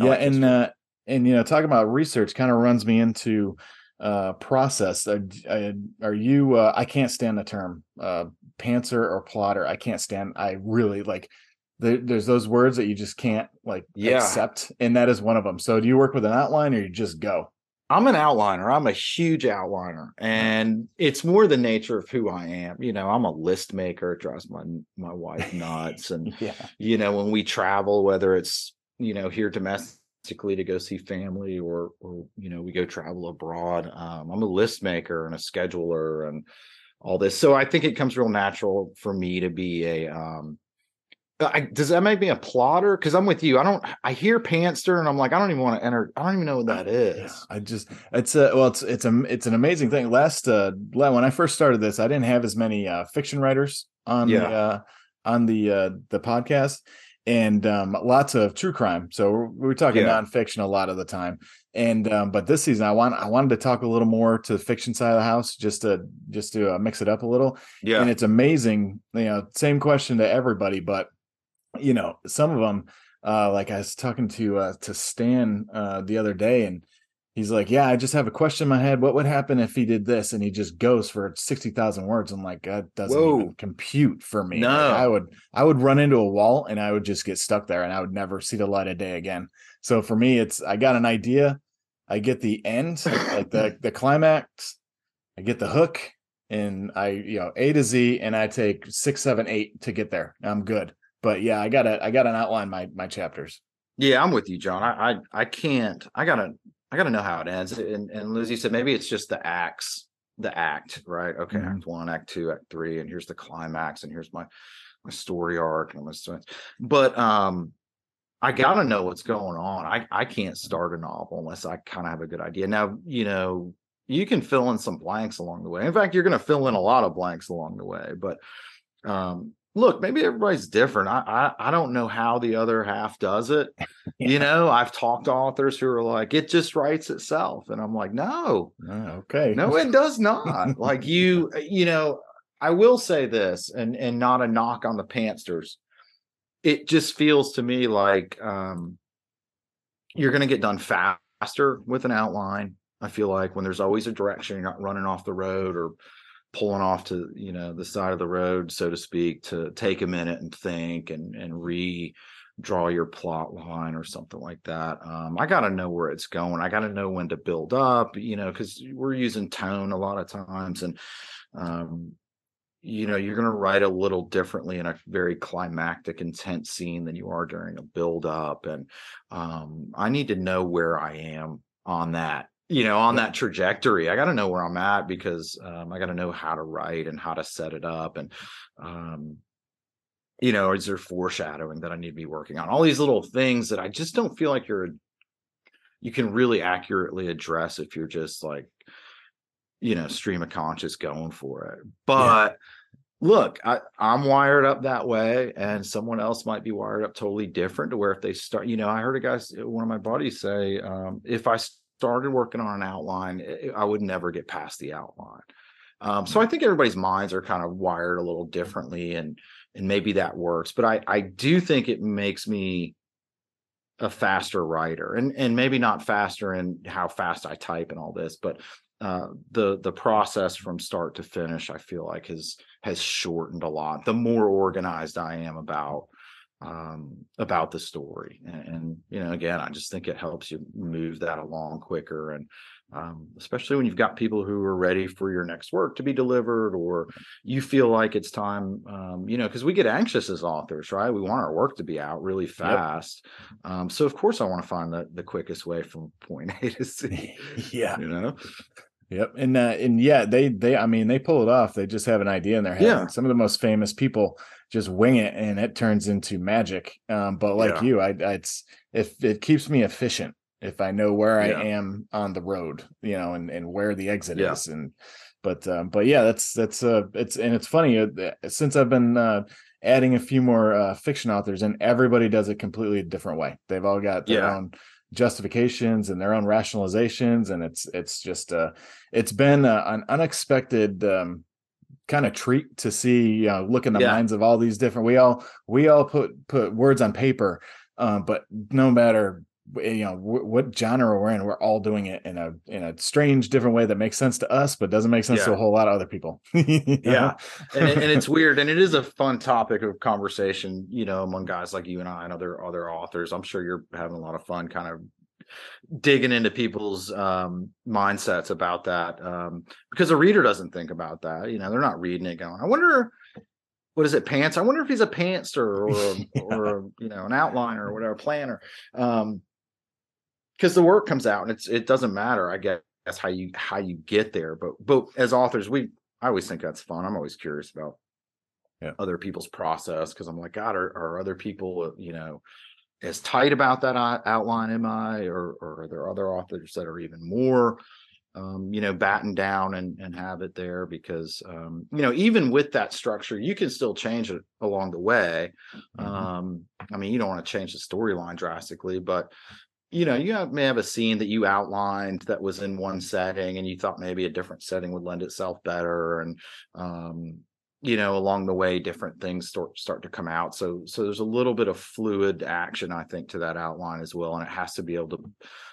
I yeah like and uh and you know talking about research kind of runs me into uh process uh, d- uh, are you uh i can't stand the term uh pantser or plotter i can't stand i really like there, there's those words that you just can't like Yeah. accept and that is one of them so do you work with an outline or you just go I'm an outliner. I'm a huge outliner, and it's more the nature of who I am. You know, I'm a list maker. It drives my my wife nuts, and yeah you know when we travel whether it's you know here domestically to go see family or or you know we go travel abroad um, i'm a list maker and a scheduler and all this. So i think it comes real natural for me to be a um I, does that make me a plotter? Because i'm with you i don't i hear pantster and i'm like i don't even want to enter i don't even know what that is. Yeah, I just it's a well it's it's a it's an amazing thing. Last uh when I first started this, I didn't have as many uh fiction writers on the uh on the uh the podcast and um lots of true crime. So we're, we're talking Yeah. nonfiction a lot of the time. And um but this season I want I wanted to talk a little more to the fiction side of the house just to just to uh, mix it up a little yeah and it's amazing you know same question to everybody but you know some of them uh like i was talking to uh to stan uh the other day and he's like yeah i just have a question in my head what would happen if he did this and he just goes for 60,000 words i'm like that doesn't even compute for me Like, No. i would i would run into a wall and i would just get stuck there and i would never see the light of day again so for me it's i got an idea i get the end like the the climax i get the hook and I, you know, A to Z, and I take six, seven, eight to get there. I'm good. But yeah, I gotta, I gotta outline my my chapters. Yeah, I'm with you, John. I I, I can't. I gotta I gotta know how it ends. And and Lizzie said maybe it's just the acts, the act, right? Okay, Mhm. act one, act two, act three, and here's the climax, and here's my my story arc, and my story. But um, I gotta know what's going on. I I can't start a novel unless I kind of have a good idea. Now, you know, you can fill in some blanks along the way. In fact, you're gonna fill in a lot of blanks along the way. But um, look, maybe everybody's different. I, I I don't know how the other half does it. You know, I've talked to authors who are like, it just writes itself. And I'm like, no, Oh, okay. no, it does not. like you, you know, I will say this and and not a knock on the pantsters. It just feels to me like um you're going to get done faster with an outline. I feel like when there's always a direction, you're not running off the road or pulling off to you know the side of the road, so to speak, to take a minute and think and and re draw your plot line or something like that. Um, I got to know where it's going. I got to know when to build up, you know, because we're using tone a lot of times, and um, you know you're going to write a little differently in a very climactic intense scene than you are during a build up and um, i need to know where i am on that you know on that trajectory i got to know where i'm at because um, i got to know how to write and how to set it up and um, you know is there foreshadowing that i need to be working on? All these little things that i just don't feel like you're you can really accurately address if you're just like you know stream of conscious going for it. But yeah look, I, I'm wired up that way, and someone else might be wired up totally different to where if they start, you know, I heard a guy, one of my buddies say, um, if I started working on an outline, I would never get past the outline. Um, so I think everybody's minds are kind of wired a little differently, and and maybe that works. But I I do think it makes me a faster writer, and and maybe not faster in how fast I type and all this, but uh, the the process from start to finish, I feel like has has shortened a lot. The more organized I am about um, about the story, and, and, you know, again, I just think it helps you move that along quicker, and um, especially when you've got people who are ready for your next work to be delivered, or you feel like it's time, um, you know, because we get anxious as authors, right? We want our work to be out really fast, yep. Um, so of course, I want to find the the quickest way from point A to C. yeah, you know. Yep, and uh, and yeah, they they I mean they pull it off. They just have an idea in their head. Yeah. Some of the most famous people just wing it, and it turns into magic. Um, but like yeah. you, I, I it's if it keeps me efficient if I know where yeah. I am on the road, you know, and and where the exit yeah. is, and but um, but yeah, that's that's uh it's and it's funny uh, since I've been uh adding a few more uh, fiction authors, and everybody does it completely different way. They've all got their own justifications and their own rationalizations and it's it's just uh it's been a, an unexpected um kind of treat to see you know look in the yeah. minds of all these different we all we all put put words on paper um but no matter you know w- what genre we're in we're all doing it in a in a strange different way that makes sense to us but doesn't make sense yeah. to a whole lot of other people yeah and, and it's weird and it is a fun topic of conversation you know among guys like you and i and other other authors i'm sure you're having a lot of fun kind of digging into people's um, mindsets about that um, because a reader doesn't think about that you know they're not reading it going i wonder what is it pants i wonder if he's a pantster or yeah. or a, you know an outliner or whatever planner um because the work comes out and it's it doesn't matter i guess that's how you how you get there but but as authors we i always think that's fun i'm always curious about yeah. other people's process because i'm like god are, are other people you know as tight about that outline am i or, or are there other authors that are even more um, you know, batten down and, and have it there because, um, you know, even with that structure, you can still change it along the way. Mm-hmm. Um, I mean, you don't want to change the storyline drastically, but you know, you have, may have a scene that you outlined that was in one setting and you thought maybe a different setting would lend itself better. And, um, you know, along the way, different things start, start to come out. So, so there's a little bit of fluid action, I think, to that outline as well. And it has to be able to,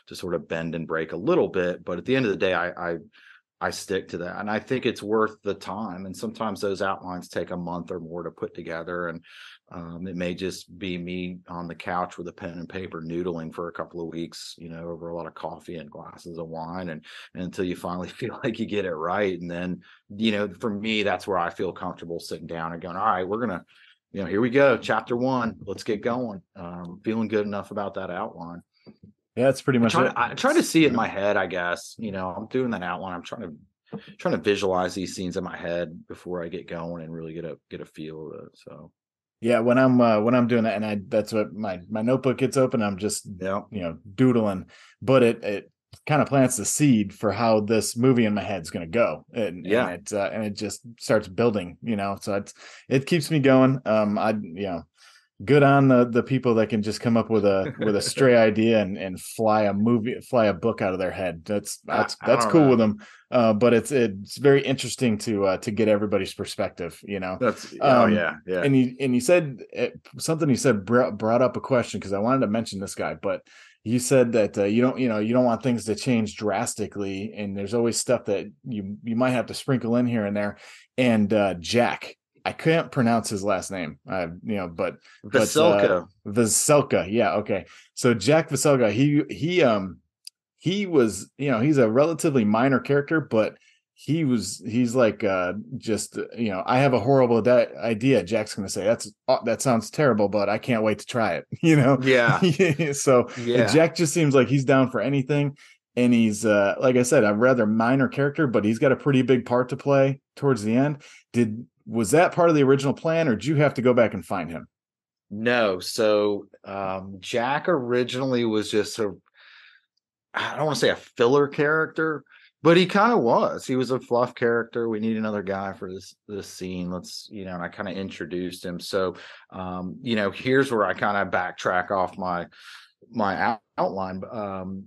to sort of bend and break a little bit. But at the end of the day, I, I, I stick to that. And I think it's worth the time. And sometimes those outlines take a month or more to put together. And um, it may just be me on the couch with a pen and paper noodling for a couple of weeks, you know, over a lot of coffee and glasses of wine and, and until you finally feel like you get it right. And then, you know, for me, that's where I feel comfortable sitting down and going, all right, we're going to, you know, here we go. Chapter one, let's get going. Um, feeling good enough about that outline. Yeah, that's pretty much I try, it. I try to see it in my head, I guess. You know, I'm doing that outline. I'm trying to trying to visualize these scenes in my head before I get going and really get a get a feel of it. So yeah, when I'm uh, when I'm doing that, and I that's what my my notebook gets open. I'm just yeah. you know doodling, but it it kind of plants the seed for how this movie in my head's going to go, and yeah, and it uh, and it just starts building, you know. So it's it keeps me going. Um, I you know good on the the people that can just come up with a with a stray idea and and fly a movie fly a book out of their head. That's that's that's cool know. with them. Uh, but it's it's very interesting to uh, to get everybody's perspective you know? That's oh um, yeah yeah. and you and you said it, something you said brought, brought up a question because i wanted to mention this guy but you said that uh, you don't you know you don't want things to change drastically and there's always stuff that you you might have to sprinkle in here and there. And uh jack i can't pronounce his last name uh you know but Veselka. but, uh, Veselka yeah okay so jack Veselka he he um he was you know he's a relatively minor character but he was he's like uh just you know i have a horrible da- idea jack's gonna say that's uh, that sounds terrible but i can't wait to try it you know Yeah. so Yeah. jack just seems like he's down for anything and he's uh like i said a rather minor character but he's got a pretty big part to play towards the end did was that part of the original plan or did you have to go back and find him No, so um, Jack originally was just a I don't want to say a filler character, but he kind of was. He was a fluff character. We need another guy for this this scene. Let's, you know, and I kind of introduced him. So um, you know, here's where I kind of backtrack off my my outline. Um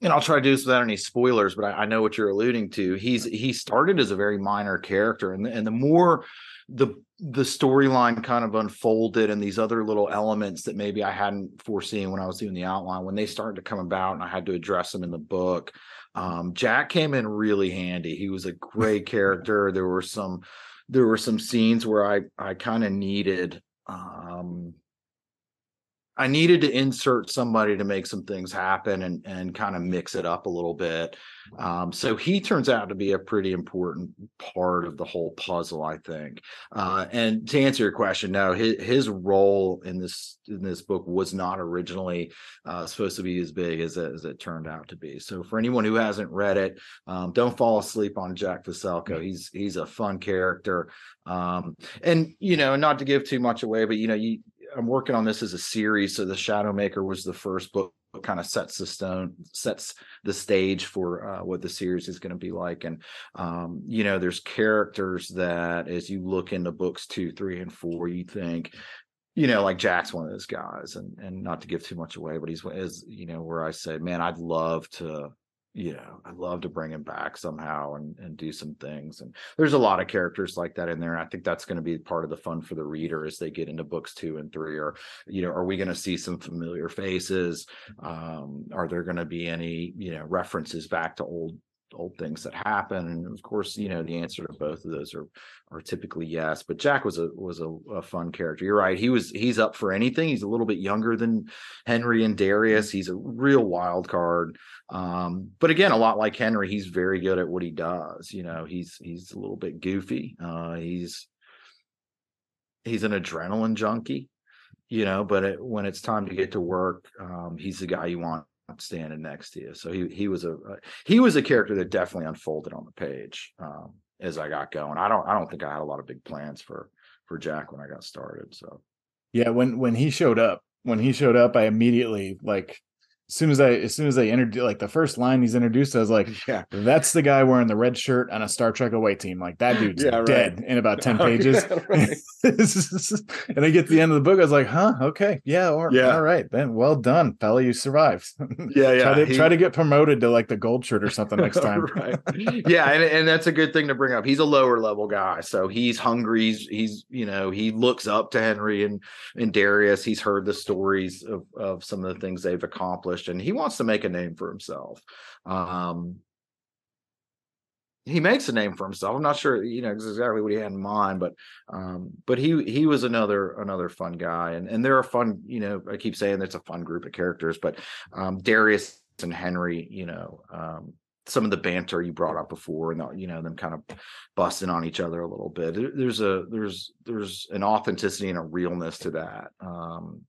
and I'll try to do this without any spoilers, but I, I know what you're alluding to. He's he started as a very minor character, and the, and the more the the storyline kind of unfolded and these other little elements that maybe I hadn't foreseen when I was doing the outline, when they started to come about and I had to address them in the book, um, Jack came in really handy. He was a great character. There were some there were some scenes where I I kind of needed um I needed to insert somebody to make some things happen and and kind of mix it up a little bit. Um, so he turns out to be a pretty important part of the whole puzzle, I think. Uh, and to answer your question, no, his his role in this in this book was not originally uh, supposed to be as big as it, as it turned out to be. So for anyone who hasn't read it, um, don't fall asleep on Jack Vaselko. He's he's a fun character, um, and you know, not to give too much away, but you know, you I'm working on this as a series. So the Shadowmaker was the first book kind of sets the stone sets the stage for uh, what the series is going to be like and um, you know there's characters that as you look into books two three and four you think you know like jack's one of those guys and and not to give too much away but he's is you know where i say man i'd love to you know i'd love to bring him back somehow and and do some things and there's a lot of characters like that in there and i think that's going to be part of the fun for the reader as they get into books two and three or you know are we going to see some familiar faces? Um are there going to be any you know references back to old old things that happen and of course you know the answer to both of those are are typically yes but jack was a was a, a fun character. You're right he was he's up for anything he's a little bit younger than henry and darius he's a real wild card um but again a lot like henry he's very good at what he does you know he's he's a little bit goofy uh he's he's an adrenaline junkie you know but it, when it's time to get to work um he's the guy you want standing next to you. So he he was a uh, he was a character that definitely unfolded on the page um as i got going. I don't i don't think i had a lot of big plans for for jack when i got started so. Yeah when when he showed up when he showed up i immediately like as soon as I as soon as they introduced like the first line he's introduced, I was like, yeah that's the guy wearing the red shirt on a Star Trek away team. Like that dude's Yeah, right. dead in about 10 Oh, pages. yeah, right. and I get to the end of the book, I was like, huh, okay, yeah, or, Yeah. all right, then well done, fella, you survived. yeah yeah try to he- try to get promoted to like the gold shirt or something next time. right. Yeah, and, and that's a good thing to bring up. He's a lower level guy, so he's hungry. He's, he's you know he looks up to Henry and and Darius. He's heard the stories of of some of the things they've accomplished, and he wants to make a name for himself. Um, he makes a name for himself. I'm not sure, you know, exactly what he had in mind, but um, but he he was another another fun guy, and and they're a fun, you know, I keep saying it's a fun group of characters, but um, Darius and Henry, you know, um, some of the banter you brought up before, and the, you know them kind of busting on each other a little bit. There- There's a there's there's an authenticity and a realness to that, um,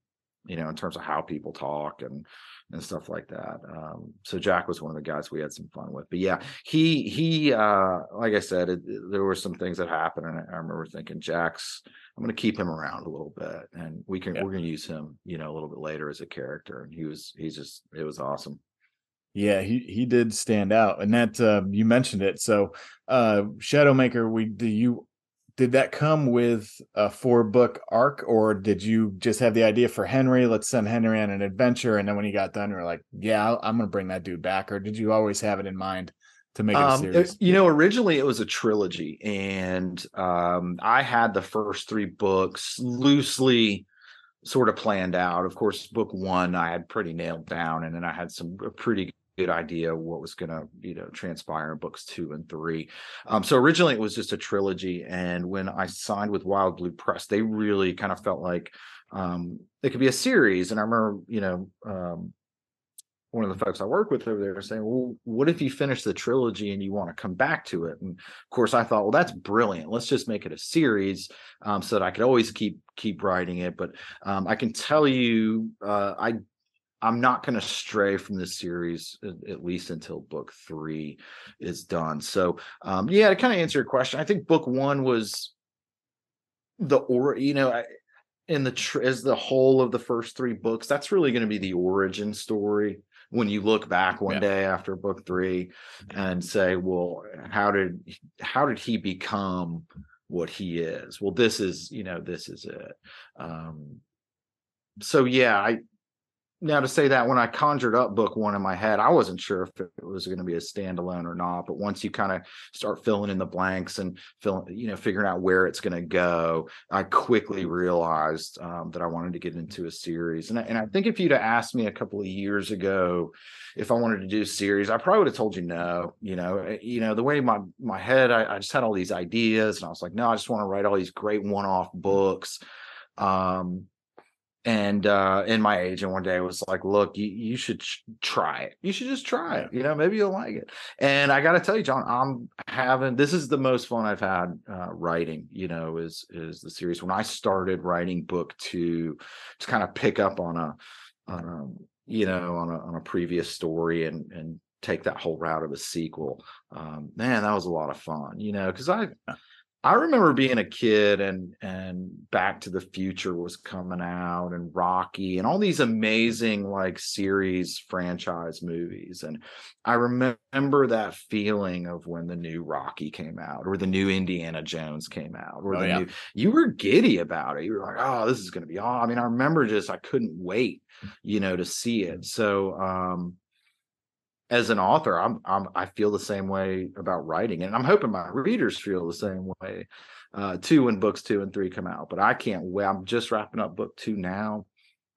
you know, in terms of how people talk and and stuff like that. Um, so Jack was one of the guys we had some fun with. But yeah, he he uh, like I said, it, it- there were some things that happened, and I, I remember thinking, Jack's. I'm going to keep him around a little bit, and we can Yeah. we're going to use him, you know, a little bit later as a character. And he was he's just it was awesome. Yeah, he he did stand out, and that uh, you mentioned it. So, uh, Shadowmaker, we do you did that come with a four book arc, or did you just have the idea for Henry? Let's send Henry on an adventure, and then when he got done, you're like, yeah, I'm gonna bring that dude back, or did you always have it in mind to make it a Um, series? you know, originally it was a trilogy, and um, I had the first three books loosely sort of planned out. Of course, book one I had pretty nailed down, and then I had some pretty good idea what was going to you know transpire in books two and three um, so originally it was just a trilogy and when i signed with wild blue press they really kind of felt like um, it could be a series and i remember you know um, one of the folks I work with over there saying, well, what if you finish the trilogy and you want to come back to it? And of course, I thought, well, that's brilliant. Let's just make it a series um, so that I could always keep keep writing it. But um, I can tell you, uh, I I'm not going to stray from this series at least until book three is done. So um, yeah, to kind of answer your question, I think book one was the or you know. in the tr- as the whole of the first three books that's really going to be the origin story when you look back one yeah. day after book three and say well how did how did he become what he is well this is you know this is it um so yeah i now to say that when I conjured up book one in my head, I wasn't sure if it was going to be a standalone or not. But once you kind of start filling in the blanks and filling, you know, figuring out where it's going to go, I quickly realized um, that I wanted to get into a series. And I, and I think if you'd have asked me a couple of years ago if I wanted to do a series, I probably would have told you no. You know, eh, you know the way my my head, I, I just had all these ideas, and I was like, no, I just want to write all these great one off books. Um, and uh and my agent one day was like look you, you should try it. You should just try it. You know maybe you'll like it. And i gotta tell you john i'm having this is the most fun i've had uh writing you know is is the series. When i started writing book two to kind of pick up on a on a you know on a on a previous story and and take that whole route of a sequel um man that was a lot of fun you know because i I remember being a kid and and Back to the Future was coming out and Rocky and all these amazing like series franchise movies and I remember that feeling of when the new Rocky came out or the new Indiana Jones came out or oh, the yeah. new you were giddy about it you were like oh this is going to be awesome. I mean I remember just I couldn't wait you know to see it so um as an author, I'm, I'm I feel the same way about writing, and I'm hoping my readers feel the same way uh, too when books two and three come out. But I can't wait. I'm just wrapping up book two now.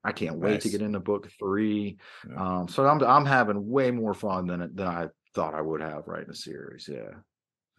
I can't wait to get into book three. Yeah. Um, so I'm I'm having way more fun than than I thought I would have writing a series. Yeah.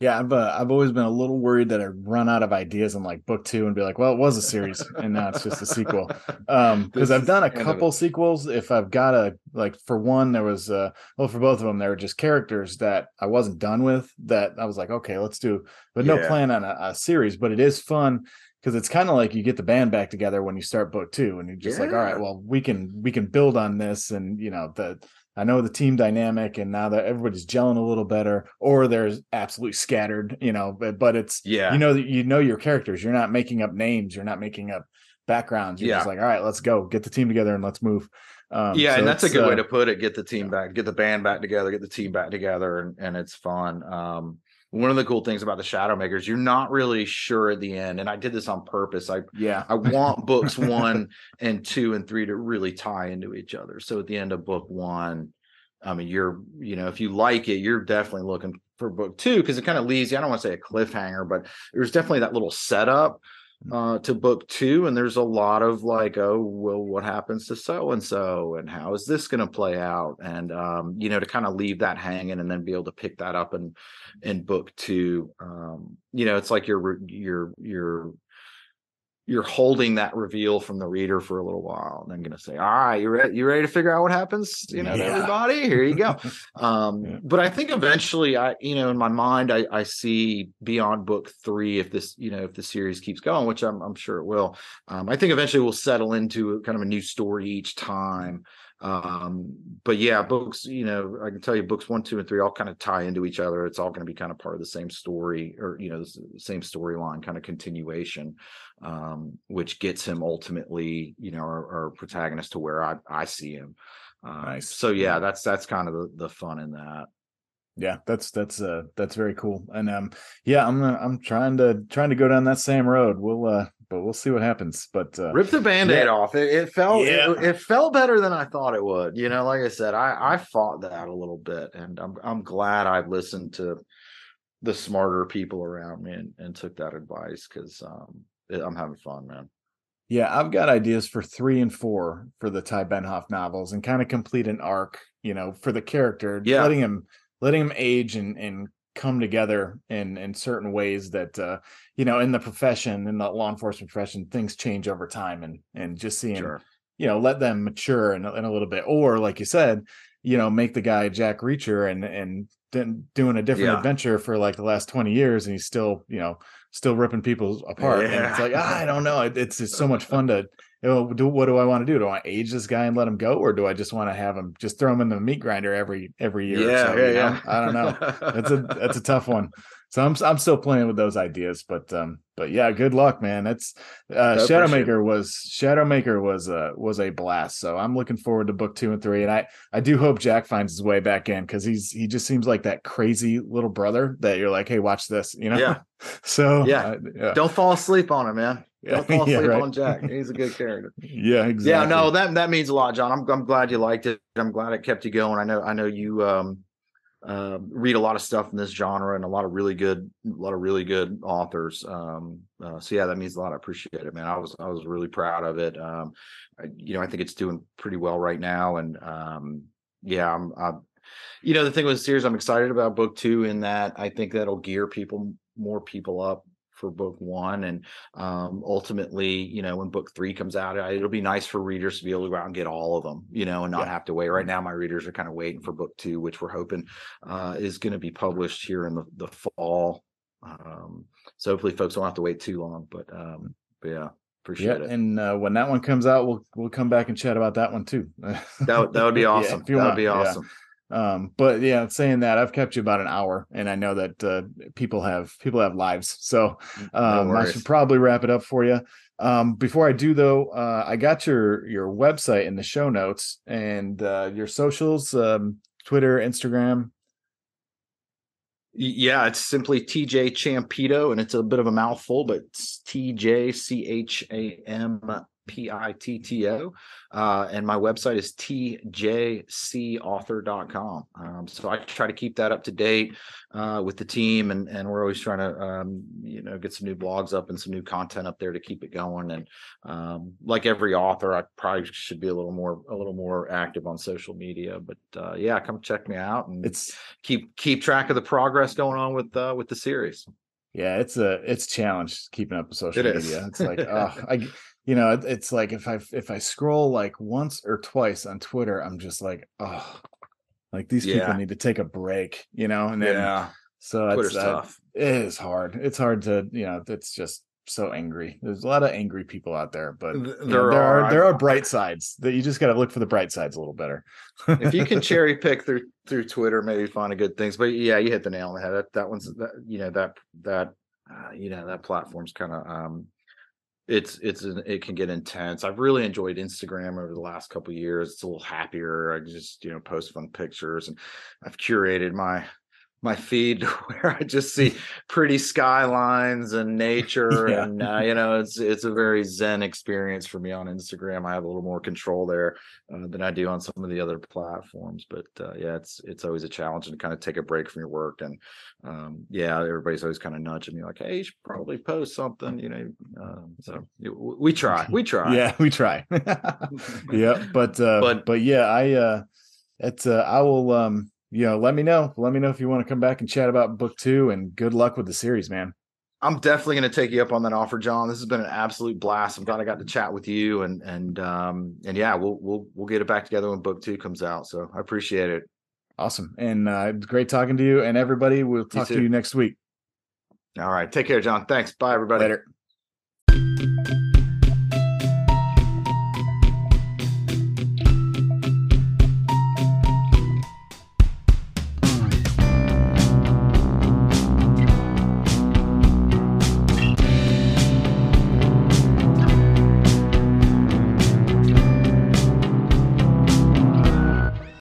Yeah, I've uh, I've always been a little worried that I'd run out of ideas in like book two and be like, well, it was a series and now it's just a sequel. Um, because I've done a couple sequels. If I've got a like for one, there was uh well for both of them, there were just characters that I wasn't done with that I was like, okay, let's do, but no yeah. plan on a, a series. But it is fun because it's kind of like you get the band back together when you start book two, and you're just yeah. like, all right, well, we can we can build on this, and you know the I know the team dynamic and now that everybody's gelling a little better, or they're absolutely scattered, you know, but, but it's, yeah, you know, you know your characters. You're not making up names. You're not making up backgrounds. You're yeah. just like, all right, let's go get the team together and let's move. Um, yeah. So and that's a good uh, way to put it. Get the team back, get the band back together, get the team back together. And, and it's fun. Um, one of the cool things about the shadow makers you're not really sure at the end and i did this on purpose. I yeah. I want books one and two and three to really tie into each other. So at the end of book one i mean you're you know if you like it you're definitely looking for book two because it kind of leaves you i don't want to say a cliffhanger but there's definitely that little setup uh, to book two, and there's a lot of like, oh, well, what happens to so and so, and how is this going to play out, and um, you know, to kind of leave that hanging, and then be able to pick that up and in book two. Um, you know, it's like you're you're you're you're holding that reveal from the reader for a little while and then going to say all right you ready you ready to figure out what happens you know yeah. everybody? Here you go. Um yeah. but i think eventually i you know in my mind i i see beyond book three if this you know if the series keeps going which i'm, I'm sure it will. Um i think eventually we'll settle into kind of a new story each time. Um but yeah books you know i can tell you books one two and three all kind of tie into each other. It's all going to be kind of part of the same story or you know the same storyline kind of continuation um which gets him ultimately you know our, our protagonist to where i i see him um, nice so yeah that's that's kind of the, the fun in that yeah that's that's uh that's very cool and um yeah i'm uh, i'm trying to trying to go down that same road we'll uh but we'll see what happens. But uh, rip the band-aid yeah. off. It, it felt yeah. it, it, felt better than I thought it would. You know, like I said, I I fought that a little bit, and I'm I'm glad I listened to the smarter people around me and, and took that advice because um, I'm having fun, man. Yeah, I've got ideas for three and four for the Ty Benhoff novels and kind of complete an arc, you know, for the character, Yeah. letting him letting him age and and come together in in certain ways that uh you know in the profession in the law enforcement profession things change over time and and just seeing Sure. you know let them mature in, a- in a little bit or like you said you know make the guy jack reacher and and then doing a different Yeah. adventure for like the last 20 years and he's still you know still ripping people apart and it's like ah, i don't know it, it's just so much fun to you know, do what do i want to do do i age this guy and let him go or do i just want to have him just throw him in the meat grinder every every year Yeah, so, yeah, know? yeah. i don't know that's a that's a tough one so i'm i'm still playing with those ideas but um but yeah good luck man that's uh shadowmaker was shadowmaker was uh was a blast so i'm looking forward to book two and three and i i do hope jack finds his way back in because he's he just seems like that crazy little brother that you're like hey watch this you know Yeah. so Yeah. uh, yeah Don't fall asleep on him, man. Don't fall Yeah, asleep right. on Jack. He's a good character. yeah exactly Yeah, no, that that means a lot, John. I'm I'm glad you liked it. I'm glad it kept you going. I know I know you um uh, read a lot of stuff in this genre and a lot of really good a lot of really good authors. Um uh, so yeah, that means a lot. I appreciate it, man. I was I was really proud of it. Um I, you know, I think it's doing pretty well right now and um yeah, I'm I you know, the thing with the series I'm excited about book 2 in that I think that'll gear people more people up for book 1 and um ultimately you know when book three comes out it'll be nice for readers to be able to go out and get all of them you know and not Yeah. have to wait. Right now my readers are kind of waiting for book two which we're hoping uh is going to be published here in the, the fall. Um so hopefully folks won't have to wait too long but um but yeah yeah appreciate it. and uh, when that one comes out we'll we'll come back and chat about that one too. That, would- that would be Yeah, awesome. if you that would be yeah. awesome um but yeah saying that i've kept you about an hour and i know that uh people have people have lives. So No um i should probably wrap it up for you um before i do though uh i got your your website in the show notes and uh your socials um twitter instagram. Yeah, it's simply TJ Champitto, and it's a bit of a mouthful, but it's TJ C H A M P I T T O. Uh, and my website is tjcauthor.com. Um, so I try to keep that up to date uh, with the team, and, and we're always trying to, um, you know, get some new blogs up and some new content up there to keep it going. And um, like every author, I probably should be a little more, a little more active on social media. But uh, yeah, come check me out and it's keep keep track of the progress going on with uh with the series. yeah it's a it's challenge keeping up with social It media it's like oh i you know it, it's like if i if i scroll like once or twice on twitter i'm just like oh like these people need to take a break you know and then so it's uh, tough. it is hard it's hard to you know it's just so angry there's a lot of angry people out there but Th- you know, there there are are. there are bright sides that you just got to look for the bright sides a little better if you can cherry pick through through Twitter, maybe find a good things. But yeah, you hit the nail on the head. That that one's that you know that that uh, you know that platform's kind of um it's it's an, it can get intense. I've really enjoyed Instagram over the last couple years. It's a little happier. I just you know post fun pictures and I've curated my my feed where I just see pretty skylines and nature Yeah. and uh, you know it's it's a very zen experience for me on Instagram. I have a little more control there uh, than I do on some of the other platforms. But uh, yeah, it's it's always a challenge to kind of take a break from your work. And um, yeah, everybody's always kind of nudging me like, "Hey, you should probably post something," you know. Um, so we try, we try. yeah we try yeah but uh but, But- yeah i uh it's uh i will um you know let me know let me know if you want to come back and chat about book two and good luck with the series man I'm definitely going to take you up on that offer, John. This has been an absolute blast. I'm glad I got to chat with you, and and um and yeah, we'll we'll we'll get it back together when book two comes out. So I appreciate it. awesome and uh great talking to you and everybody we'll talk to you next week All right, take care, John. Thanks. Bye, everybody. later